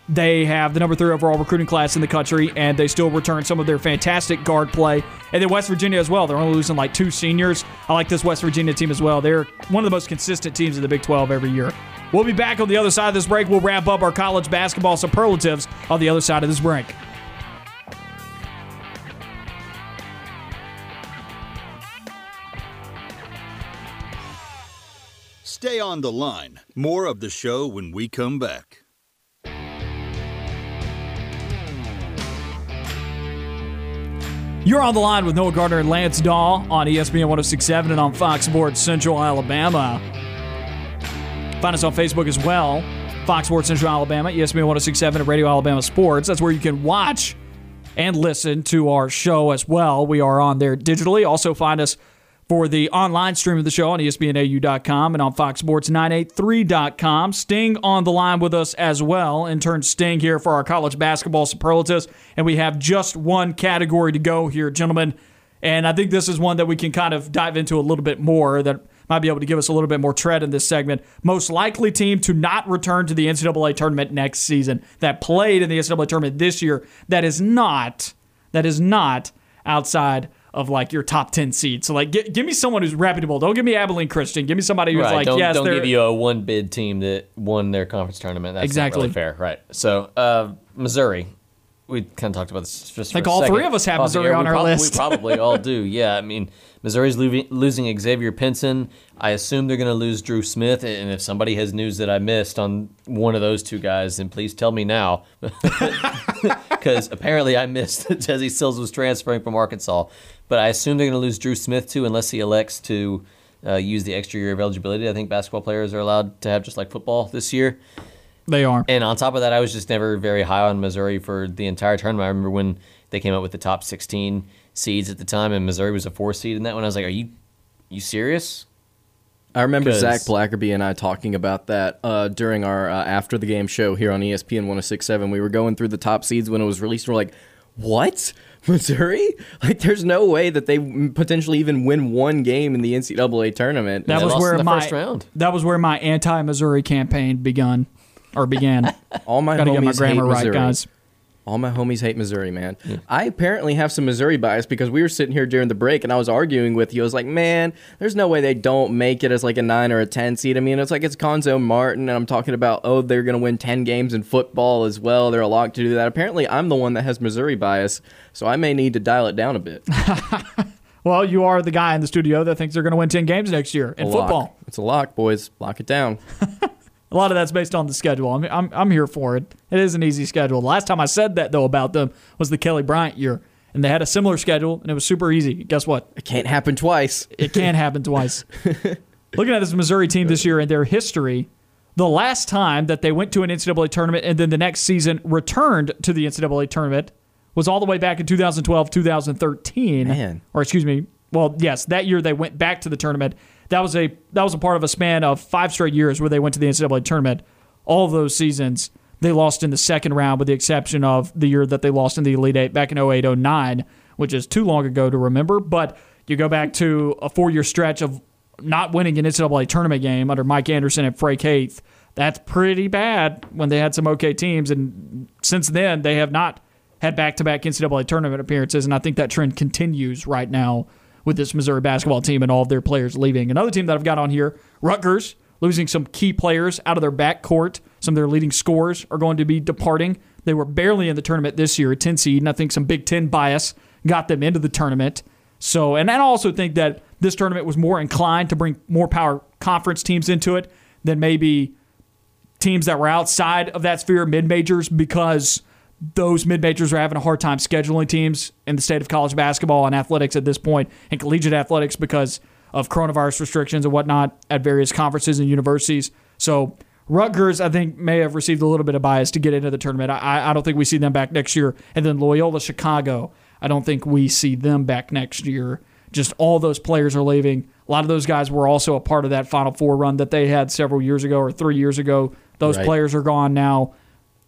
They have the number three overall recruiting class in the country, and they still return some of their fantastic guard play. And then West Virginia as well. They're only losing like two seniors. I like this West Virginia team as well. They're one of the most consistent teams in the Big 12 every year. We'll be back on the other side of this break. We'll wrap up our college basketball superlatives on the other side of this break. Stay on the line. More of the show when we come back. You're on the line with Noah Gardner and Lance Dawe on ESPN 1067 and on Fox Sports Central Alabama. Find us on Facebook as well. Fox Sports Central Alabama, ESPN 1067 and Radio Alabama Sports. That's where you can watch and listen to our show as well. We are on there digitally. Also, find us for the online stream of the show on ESPNAU.com and on FoxSports983.com. Sting on the line with us as well. In Intern Sting here for our college basketball superlatives. And we have just one category to go here, gentlemen. And I think this is one that we can kind of dive into a little bit more that might be able to give us a little bit more tread in this segment. Most likely team to not return to the NCAA tournament next season that played in the NCAA tournament this year that is not that is not outside of like your top 10 seed. So like gi- give me someone who's reputable. Don't give me Abilene Christian. Give me somebody who's Right. like don't yes, don't give you a one bid team that won their conference tournament. That's Exactly. not really fair. Right. So uh, Missouri. We kind of talked about this just for Think all second. three of us have Missouri on our prob- list. We probably all do. Yeah. I mean, Missouri's losing, losing Xavier Pinson. I assume they're going to lose Dru Smith. And if somebody has news that I missed on one of those two guys, then please tell me now. Because apparently I missed that Jesse Sills was transferring from Arkansas. But I assume they're going to lose Dru Smith too, unless he elects to uh, use the extra year of eligibility. I think basketball players are allowed to have just like football this year. they are. And on top of that, I was just never very high on Missouri for the entire tournament. I remember when they came out with the top 16 seeds at the time, and Missouri was a four seed in that one. I was like, "Are you, you serious?" I remember 'Cause- Zach Blackerby and I talking about that uh, during our uh, after the game show here on ESPN 1067. We were going through the top seeds when it was released. And we're like, what? Missouri? Like, there's no way that they potentially even win one game in the NCAA tournament. That was where the my first round. that was where my anti-Missouri campaign begun or began. All my Got to homies get my hate grammar right, Missouri. guys. All my homies hate Missouri, man. I apparently have some Missouri bias because we were sitting here during the break and I was arguing with you. I was like, man, there's no way they don't make it as like a nine or a 10 seed. I mean, it's like it's Cuonzo Martin, and I'm talking about, oh, they're going to win 10 games in football as well. They're a lock to do that. Apparently, I'm the one that has Missouri bias, so I may need to dial it down a bit. Well, you are the guy in the studio that thinks they're going to win 10 games next year in football. It's a lock, boys. Lock it down. A lot of that's based on the schedule. I'm, I'm, I'm here for it. It is an easy schedule. The last time I said that, though, about them was the Kelly Bryant year. And they had a similar schedule, and it was super easy. Guess what? It can't happen twice. It can't happen twice. Looking at this Missouri team this year and their history, the last time that they went to an NCAA tournament and then the next season returned to the NCAA tournament was all the way back in 2012, 2013. Man. Or excuse me. Well, yes, that year they went back to the tournament. That was a that was a part of a span of five straight years where they went to the NCAA tournament. All those seasons they lost in the second round, with the exception of the year that they lost in the Elite Eight back in 08, 09, which is too long ago to remember. But you go back to a four year stretch of not winning an NCAA tournament game under Mike Anderson and Frank Haith. That's pretty bad when they had some okay teams. And since then, they have not had back to back NCAA tournament appearances. And I think that trend continues right now with this Missouri basketball team and all of their players leaving. Another team that I've got on here, Rutgers, losing some key players out of their backcourt. Some of their leading scorers are going to be departing. They were barely in the tournament this year, a 10 seed, and I think some Big Ten bias got them into the tournament. So, and I also think that this tournament was more inclined to bring more power conference teams into it than maybe teams that were outside of that sphere, mid majors, because those mid majors are having a hard time scheduling teams in the state of college basketball and athletics at this point, and collegiate athletics because of coronavirus restrictions and whatnot at various conferences and universities. So Rutgers, I think, may have received a little bit of bias to get into the tournament. I, I don't think we see them back next year. And then Loyola Chicago, I don't think we see them back next year. Just all those players are leaving. A lot of those guys were also a part of that Final Four run that they had several years ago or three years ago. Those Right. players are gone now.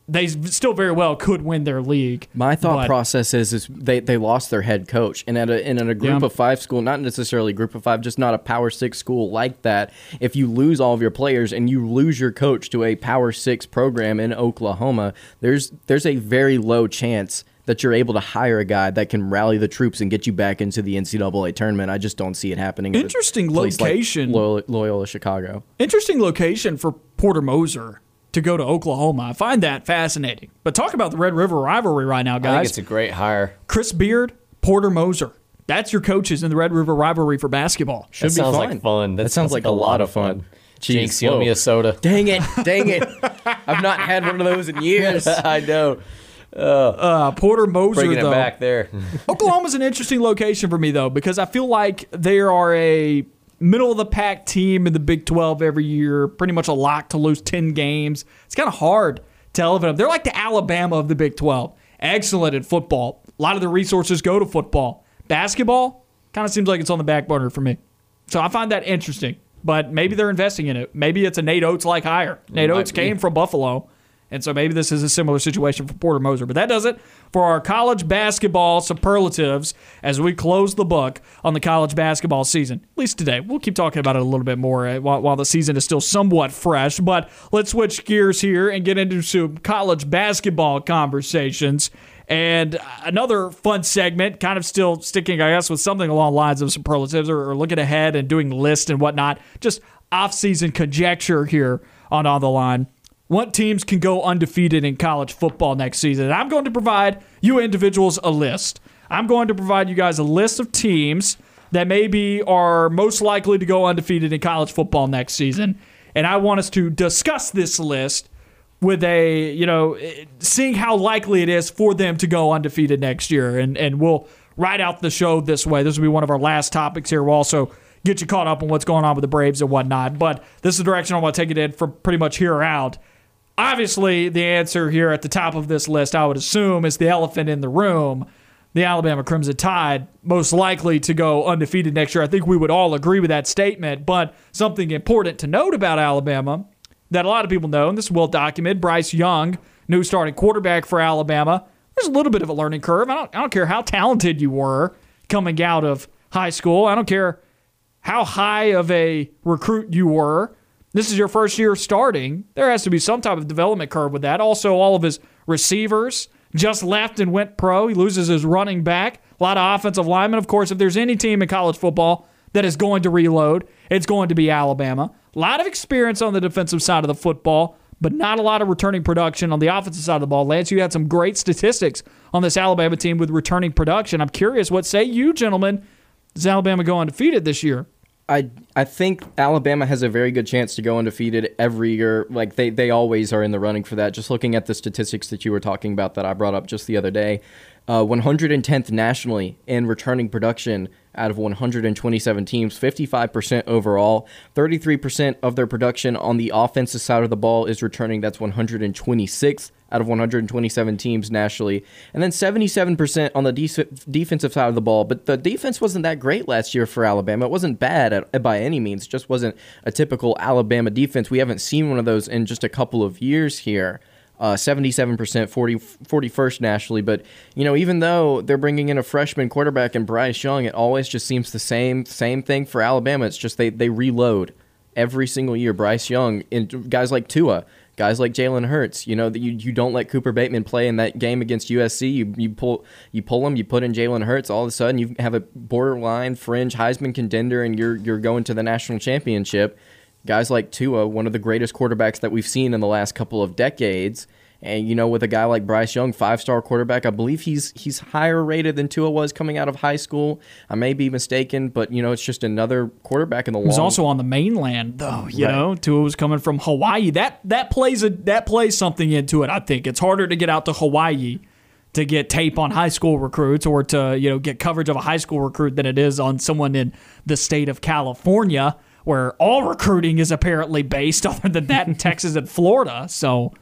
They still very well could win their league. My thought but- process is, is they, they lost their head coach, and at a and in a group Yeah. of five school, not necessarily a group of five, just not a Power Six school like that. If you lose all of your players and you lose your coach to a Power Six program in Oklahoma, there's there's a very low chance that you're able to hire a guy that can rally the troops and get you back into the NCAA tournament. I just don't see it happening. Interesting place like location. Loyola, Loyola Chicago. Interesting location for Porter Moser to go to Oklahoma. I find that fascinating. But talk about the Red River rivalry right now, I think guys. it's a great hire. Chris Beard, Porter Moser. That's your coaches in the Red River rivalry for basketball. Should that be sounds fun. like fun. That, sounds like a lot of fun. Jeez, Jinx, you owe me a soda. Dang it! Dang it! I've not had one of those in years. I know. Uh, Porter Moser, Bringing though. it back there. Oklahoma's an interesting location for me though because I feel like they are a middle of the pack team in the Big 12 every year, pretty much a lock to lose 10 games. It's kind of hard to elevate them. They're like the Alabama of the Big 12. Excellent at football. A lot of the resources go to football. Basketball kind of seems like it's on the back burner for me. So I find that interesting. But maybe they're investing in it. Maybe it's a Nate Oats like hire. Nate Oats came from Buffalo. And so maybe this is a similar situation for Porter Moser. But that does it for our college basketball superlatives as we close the book on the college basketball season. At least today. We'll keep talking about it a little bit more uh, while, the season is still somewhat fresh. But let's switch gears here and get into some college basketball conversations. And another fun segment, kind of still sticking, I guess, with something along the lines of superlatives or, or looking ahead and doing lists and whatnot. Just off-season conjecture here on On the Line. What teams can go undefeated in college football next season? I'm going to provide you individuals a list. I'm going to provide you guys a list of teams that maybe are most likely to go undefeated in college football next season. And I want us to discuss this list with a, you know, seeing how likely it is for them to go undefeated next year. And, and we'll ride out the show this way. This will be one of our last topics here. We'll also get you caught up on what's going on with the Braves and whatnot. But this is the direction I want to take it in from pretty much here out. Obviously, the answer here at the top of this list, I would assume, is the elephant in the room. The Alabama Crimson Tide, most likely to go undefeated next year. I think we would all agree with that statement. But something important to note about Alabama that a lot of people know, and this is well documented Bryce Young, new starting quarterback for Alabama. There's a little bit of a learning curve. I don't, I don't care how talented you were coming out of high school. I don't care how high of a recruit you were. This is your first year starting. There has to be some type of development curve with that. Also, all of his receivers just left and went pro. He loses his running back. A lot of offensive linemen. Of course, if there's any team in college football that is going to reload, it's going to be Alabama. A lot of experience on the defensive side of the football, but not a lot of returning production on the offensive side of the ball. Lance, you had some great statistics on this Alabama team with returning production. I'm curious, what say you, gentlemen? Does Alabama go undefeated this year? I I think Alabama has a very good chance to go undefeated every year. Like they they always are in the running for that. Just looking at the statistics that you were talking about that I brought up just the other day, uh, 110th nationally in returning production out of 127 teams, 55% overall, 33% of their production on the offensive side of the ball is returning. That's 126th out of 127 teams nationally, and then 77% on the de- defensive side of the ball. But the defense wasn't that great last year for Alabama. It wasn't bad at, by any means. It just wasn't a typical Alabama defense. We haven't seen one of those in just a couple of years here. Uh, 77%, 40, 41st nationally. But, you know, even though they're bringing in a freshman quarterback and Bryce Young, it always just seems the same same thing for Alabama. It's just they, they reload every single year. Bryce Young and guys like Tua, guys like Jalen Hurts. You know that you, you don't let Cooper Bateman play in that game against USC. You you pull you pull him. You put in Jalen Hurts. All of a sudden you have a borderline fringe Heisman contender, and you're you're going to the national championship. Guys like Tua, one of the greatest quarterbacks that we've seen in the last couple of decades. And you know, with a guy like Bryce Young, five-star quarterback, I believe he's he's higher rated than Tua was coming out of high school. I may be mistaken, but you know, it's just another quarterback in the long. also on the mainland, though. You Right. know, Tua was coming from Hawaii. That that plays a that plays something into it. I think it's harder to get out to Hawaii to get tape on high school recruits or to you know get coverage of a high school recruit than it is on someone in the state of California where all recruiting is apparently based, other than that in Texas and Florida. So,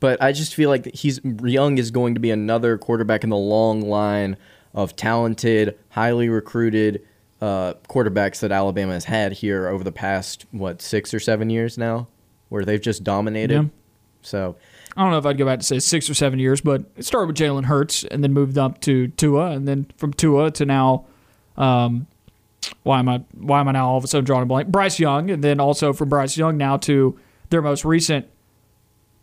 But I just feel like he's Young is going to be another quarterback in the long line of talented, highly recruited uh, quarterbacks that Alabama has had here over the past what six or seven years now, where they've just dominated. Yeah. So I don't know if I'd go back to say six or seven years, but it started with Jalen Hurts and then moved up to Tua, and then from Tua to now, um, why am I why am I now all of a sudden drawing a blank? Bryce Young, and then also from Bryce Young now to their most recent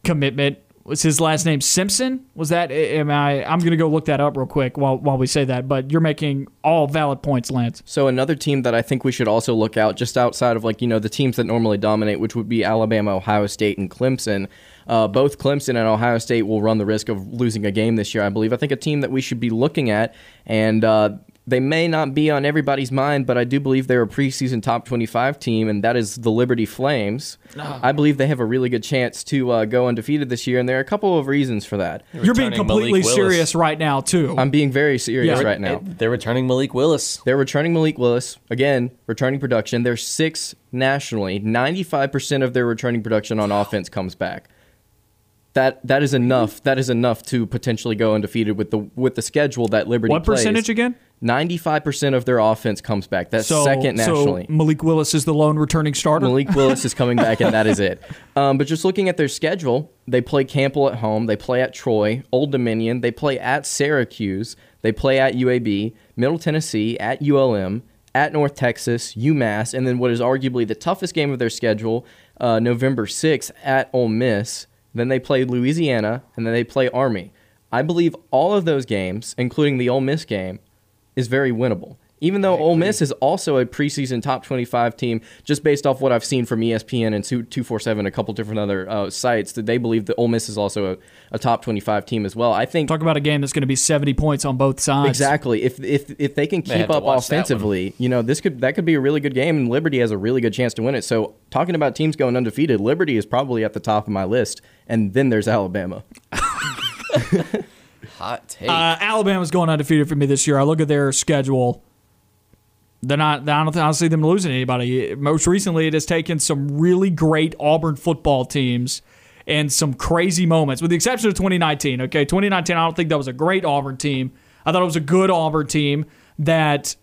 commitment was his last name Simpson? Was that am I? I'm gonna go look that up real quick while while we say that. But you're making all valid points, Lance. So another team that I think we should also look out, just outside of like you know the teams that normally dominate, which would be Alabama, Ohio State, and Clemson. Uh, both Clemson and Ohio State will run the risk of losing a game this year. I believe. I think a team that we should be looking at, and uh, they may not be on everybody's mind, but I do believe they're a preseason top 25 team, and that is the Liberty Flames. I believe they have a really good chance to uh, go undefeated this year, and there are a couple of reasons for that. You're being completely serious right now too. I'm being very serious Yeah. right now. They're returning Malik Willis. They're returning Malik Willis again, returning production. They're six nationally. Ninety-five percent of their returning production on offense comes back. That that is enough. That is enough to potentially go undefeated with the with the schedule that Liberty. what percentage again? Ninety-five percent of their offense comes back. That's second nationally. So Malik Willis is the lone returning starter. Malik Willis is coming back, and that is it. Um, but just looking at their schedule, they play Campbell at home, they play at Troy, Old Dominion, they play at Syracuse, they play at UAB, Middle Tennessee, at ULM, at North Texas, UMass, and then what is arguably the toughest game of their schedule, uh, November 6th at Ole Miss. Then they play Louisiana, and then they play Army. I believe all of those games, including the Ole Miss game, is very winnable. Even though Ole Miss is also a preseason top 25 team, just based off what I've seen from ESPN and 247, a couple different other uh, sites, that they believe that Ole Miss is also a, a top 25 team as well. I think Talk about a game that's going to be 70 points on both sides. exactly if if if they can keep to up watch that one. offensively, you know, this could that could be a really good game, and Liberty has a really good chance to win it. So talking about teams going undefeated, Liberty is probably at the top of my list, and then there's Alabama. Hot take. Uh, Alabama's going undefeated for me this year. I look at their schedule. They're not. I don't, I don't see them losing anybody. Most recently, it has taken some really great Auburn football teams and some crazy moments, with the exception of 2019. Okay, 2019, I don't think that was a great Auburn team. I thought it was a good Auburn team that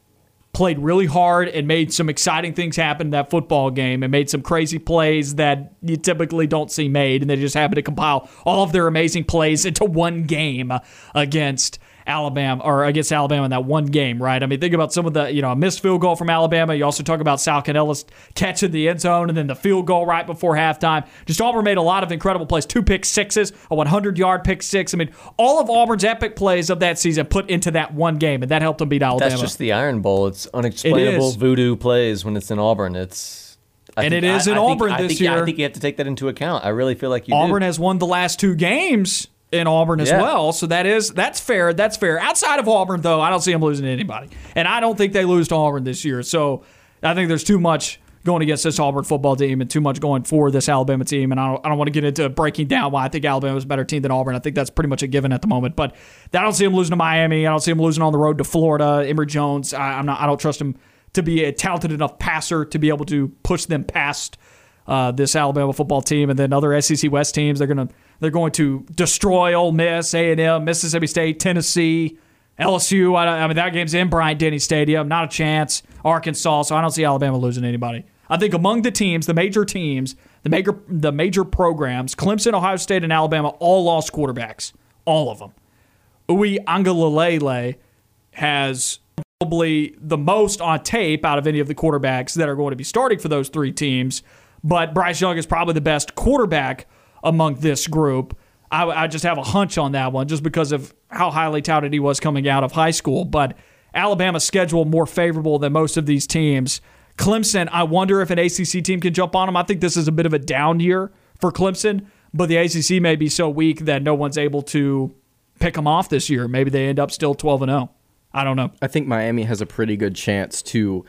played really hard and made some exciting things happen in that football game and made some crazy plays that you typically don't see made. And they just happened to compile all of their amazing plays into one game uh, against Alabama or against Alabama in that one game, right? I mean, think about some of the, you know, a missed field goal from Alabama. You also talk about Sal Cannella catching the end zone and then the field goal right before halftime. Just Auburn made a lot of incredible plays. Two pick sixes, a 100 yard pick six. I mean, all of Auburn's epic plays of that season put into that one game, and that helped them beat Alabama. That's just the Iron Bowl. It's unexplainable is. voodoo plays when it's in Auburn. It's I And think- it is in I think- Auburn I this think, I think you have to take that into account. I really feel like you Auburn do. has won the last two games in Auburn as Yeah. well, so that is that's fair. That's fair. Outside of Auburn, though, I don't see them losing to anybody, and I don't think they lose to Auburn this year. So I think there's too much going against this Auburn football team and too much going for this Alabama team. And I don't, I don't want to get into breaking down why I think Alabama is a better team than Auburn. I think that's pretty much a given at the moment. But I don't see them losing to Miami. I don't see them losing on the road to Florida. Emory Jones. I, I'm not. I don't trust him to be a talented enough passer to be able to push them past uh, this Alabama football team, and then other SEC West teams. They're gonna they're going to destroy Ole Miss, A and M, Mississippi State, Tennessee, LSU. I, I mean that game's in Bryant Denny Stadium. Not a chance. Arkansas. So I don't see Alabama losing anybody. I think among the teams, the major teams, the major the major programs, Clemson, Ohio State, and Alabama all lost quarterbacks. All of them. Uiagalelei has probably the most on tape out of any of the quarterbacks that are going to be starting for those three teams. But Bryce Young is probably the best quarterback among this group. I, I just have a hunch on that one just because of how highly touted he was coming out of high school. But Alabama's schedule more favorable than most of these teams. Clemson, I wonder if an ACC team can jump on them. I think this is a bit of a down year for Clemson, but the ACC may be so weak that no one's able to pick them off this year. Maybe they end up still 12 and 0. I don't know. I think Miami has a pretty good chance to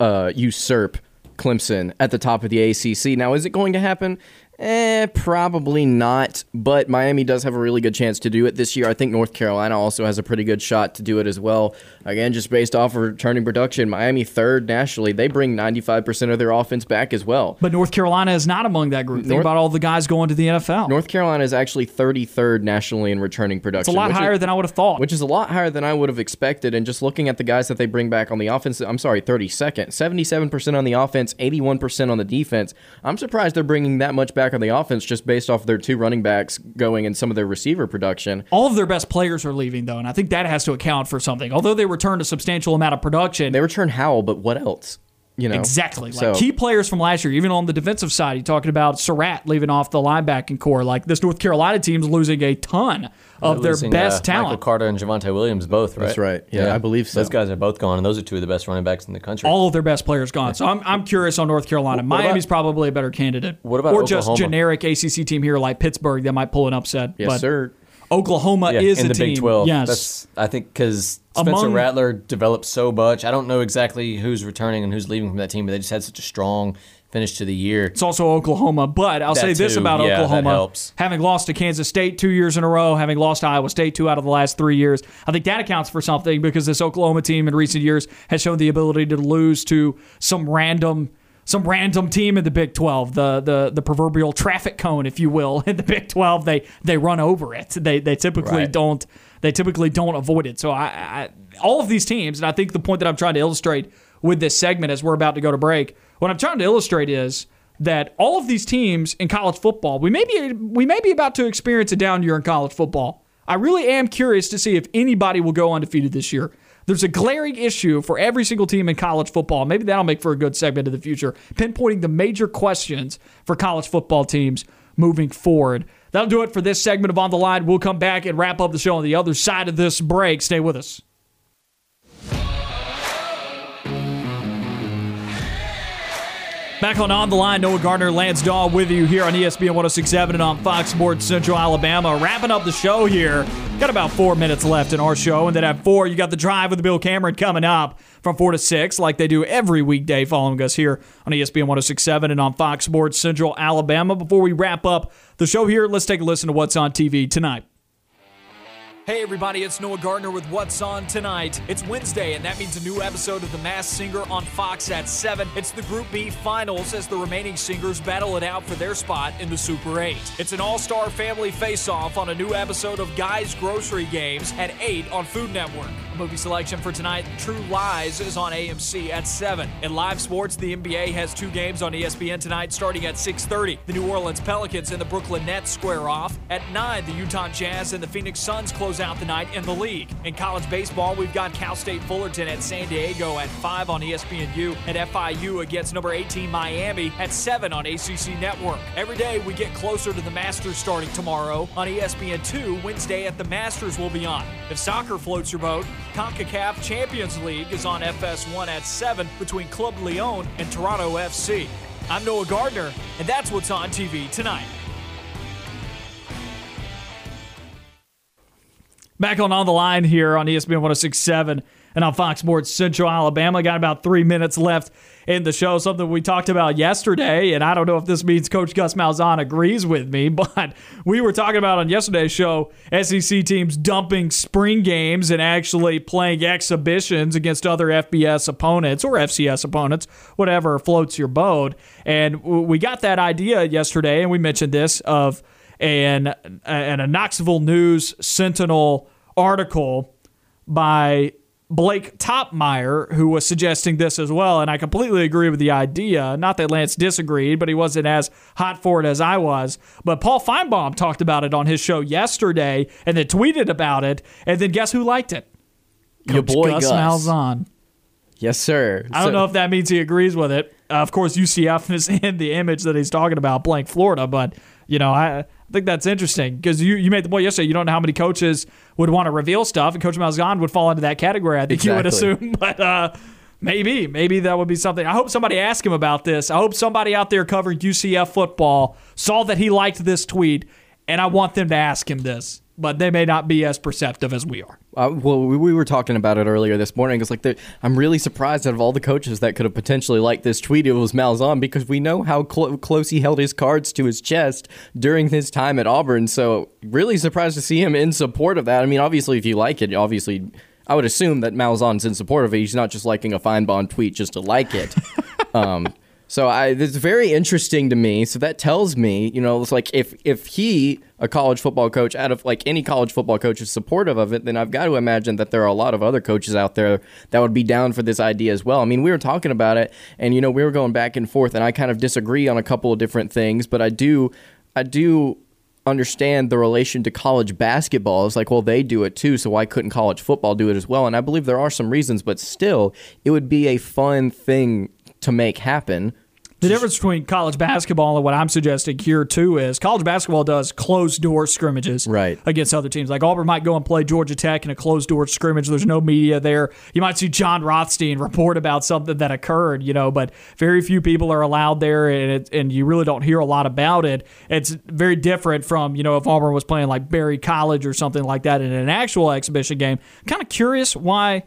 uh, usurp Clemson at the top of the ACC. Now, is it going to happen? Eh, probably not. But Miami does have a really good chance to do it this year. I think North Carolina also has a pretty good shot to do it as well. Again, just based off of returning production, Miami third nationally. They bring 95% of their offense back as well. But North Carolina is not among that group. Think North- about all the guys going to the NFL. North Carolina is actually 33rd nationally in returning production. it's a lot which is- higher than I would have thought. which is a lot higher than I would have expected. And just looking at the guys that they bring back on the offense, I'm sorry, 32nd, 77% on the offense, 81% on the defense. I'm surprised they're bringing that much back on the offense just based off their two running backs going and some of their receiver production. all of their best players are leaving, though, and I think that has to account for something. Although they returned a substantial amount of production, They return Howell, but what else? You know Exactly. Like So- key players from last year, even on the defensive side, you're talking about Surratt leaving off the linebacking core. Like this North Carolina team's losing a ton of their Losing, best uh, Michael talent. Carter and Javonte Williams both, right? That's right. Yeah, I believe so. Those guys are both gone, and those are two of the best running backs in the country. All of their best players gone. So I'm, I'm curious on North Carolina. What about- Miami's probably a better candidate. What about or just generic ACC team here like Pittsburgh that might pull an upset. yes, but sir. Oklahoma yeah, is in a the team. Big 12. Yes. That's, I think because Spencer Among- Rattler developed so much. I don't know exactly who's returning and who's leaving from that team, but they just had such a strong finish to the year. It's also Oklahoma, but I'll That say this about Yeah, Oklahoma: helps. having lost to Kansas State two years in a row, having lost to Iowa State two out of the last three years, I think that accounts for something because this Oklahoma team in recent years has shown the ability to lose to some random. Some random team in the Big 12, the, the the proverbial traffic cone, if you will, in the Big 12, they they run over it. They they typically Right. don't they typically don't avoid it. So I, I all of these teams, and I think the point that I'm trying to illustrate with this segment as we're about to go to break, what I'm trying to illustrate is that all of these teams in college football, we may be we may be about to experience a down year in college football. I really am curious to see if anybody will go undefeated this year. There's a glaring issue for every single team in college football. Maybe that'll make for a good segment in the future, pinpointing the major questions for college football teams moving forward. That'll do it for this segment of On the Line. We'll come back and wrap up the show on the other side of this break. Stay with us. Back on On the Line, Noah Gardner, Lance Dawe with you here on ESPN 1067 and on Fox Sports Central Alabama. Wrapping up the show here. Got about four minutes left in our show. And then at four, you got the drive with Bill Cameron coming up from four to six, like they do every weekday following us here on ESPN 1067 and on Fox Sports Central Alabama. Before we wrap up the show here, let's take a listen to what's on TV tonight. Hey everybody, it's Noah Gardner with What's On Tonight. It's Wednesday, and that means a new episode of The Masked Singer on Fox at 7. It's the Group B finals as the remaining singers battle it out for their spot in the Super 8. It's an all-star family face-off on a new episode of Guys Grocery Games at 8 on Food Network. A movie selection for tonight, True Lies, is on AMC at 7. In live sports, the NBA has two games on ESPN tonight starting at 6.30. The New Orleans Pelicans and the Brooklyn Nets square off. At 9, the Utah Jazz and the Phoenix Suns close out the night in the league. In college baseball, we've got Cal State Fullerton at San Diego at 5 on ESPNU and FIU against number 18 Miami at 7 on ACC Network. Every day we get closer to the Masters starting tomorrow on E ESPN2. Wednesday at the Masters will be on. If soccer floats your boat, CONCACAF Champions League is on FS1 at 7 between Club Leon and Toronto FC. I'm Noah Gardner, and that's what's on TV tonight. Back on On the Line here on ESPN 1067 and on Fox Sports Central Alabama. Got about three minutes left in the show. Something we talked about yesterday, and I don't know if this means Coach Gus Malzahn agrees with me, but we were talking about on yesterday's show SEC teams dumping spring games and actually playing exhibitions against other FBS opponents or FCS opponents, whatever floats your boat. And we got that idea yesterday, and we mentioned this of an, an a Knoxville News Sentinel article by Blake Toppmeyer, who was suggesting this as well. And I completely agree with the idea. Not that Lance disagreed, but he wasn't as hot for it as I was. But Paul Finebaum talked about it on his show yesterday and then tweeted about it. And then guess who liked it? Your boy Gus, Gus. Malzahn. Yes, sir. I don't know if that means he agrees with it. Uh, of course, UCF is in the image that he's talking about blank Florida, but you know, I, I think that's interesting because you, you made the point yesterday. You don't know how many coaches would want to reveal stuff, and Coach Malzahn would fall into that category. I think you would assume, but uh, maybe, maybe that would be something. I hope somebody asked him about this. I hope somebody out there covering UCF football saw that he liked this tweet, and I want them to ask him this. But they may not be as perceptive as we are. Uh, well, we, we were talking about it earlier this morning. It's like the, I'm really surprised out of all the coaches that could have potentially liked this tweet, it was Malzahn because we know how clo- close he held his cards to his chest during his time at Auburn. So really surprised to see him in support of that. I mean, obviously, if you like it, obviously, I would assume that Malzahn's in support of it. He's not just liking a Finebaum tweet just to like it. um, so I, it's very interesting to me. So that tells me, you know, it's like if if he, a college football coach, out of like any college football coach is supportive of it, then I've got to imagine that there are a lot of other coaches out there that would be down for this idea as well. I mean, we were talking about it, and you know, we were going back and forth, and I kind of disagree on a couple of different things, but I do, I do understand the relation to college basketball. It's like, well, they do it too, so why couldn't college football do it as well? And I believe there are some reasons, but still, it would be a fun thing to make happen. The difference between college basketball and what I'm suggesting here too is college basketball does closed door scrimmages Right. against other teams. Like Auburn might go and play Georgia Tech in a closed door scrimmage. There's no media there. You might see Jon Rothstein report about something that occurred, you know, but very few people are allowed there, and it, and you really don't hear a lot about it. It's very different from you know if Auburn was playing like Barry College or something like that in an actual exhibition game. Kind of curious why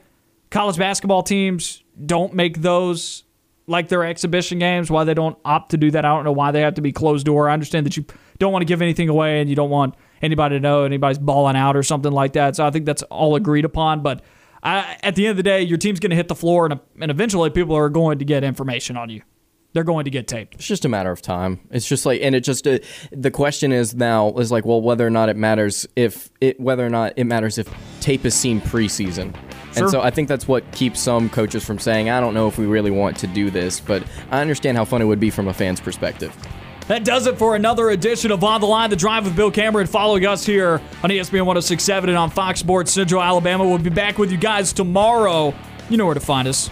college basketball teams don't make those like their exhibition games, why they don't opt to do that. I don't know why they have to be closed door. I understand that you don't want to give anything away and you don't want anybody to know anybody's balling out or something like that. So I think that's all agreed upon. But I, at the end of the day, your team's going to hit the floor and, and eventually people are going to get information on you. They're going to get taped. It's just a matter of time. It's just like, and it just uh, the question is now is like, well, whether or not it matters if it whether or not it matters if tape is seen preseason. Sure. And so I think that's what keeps some coaches from saying, I don't know if we really want to do this, but I understand how fun it would be from a fan's perspective. That does it for another edition of On the Line, the drive with Bill Cameron. Following us here on ESPN 1067 and on Fox Sports Central Alabama. We'll be back with you guys tomorrow. You know where to find us.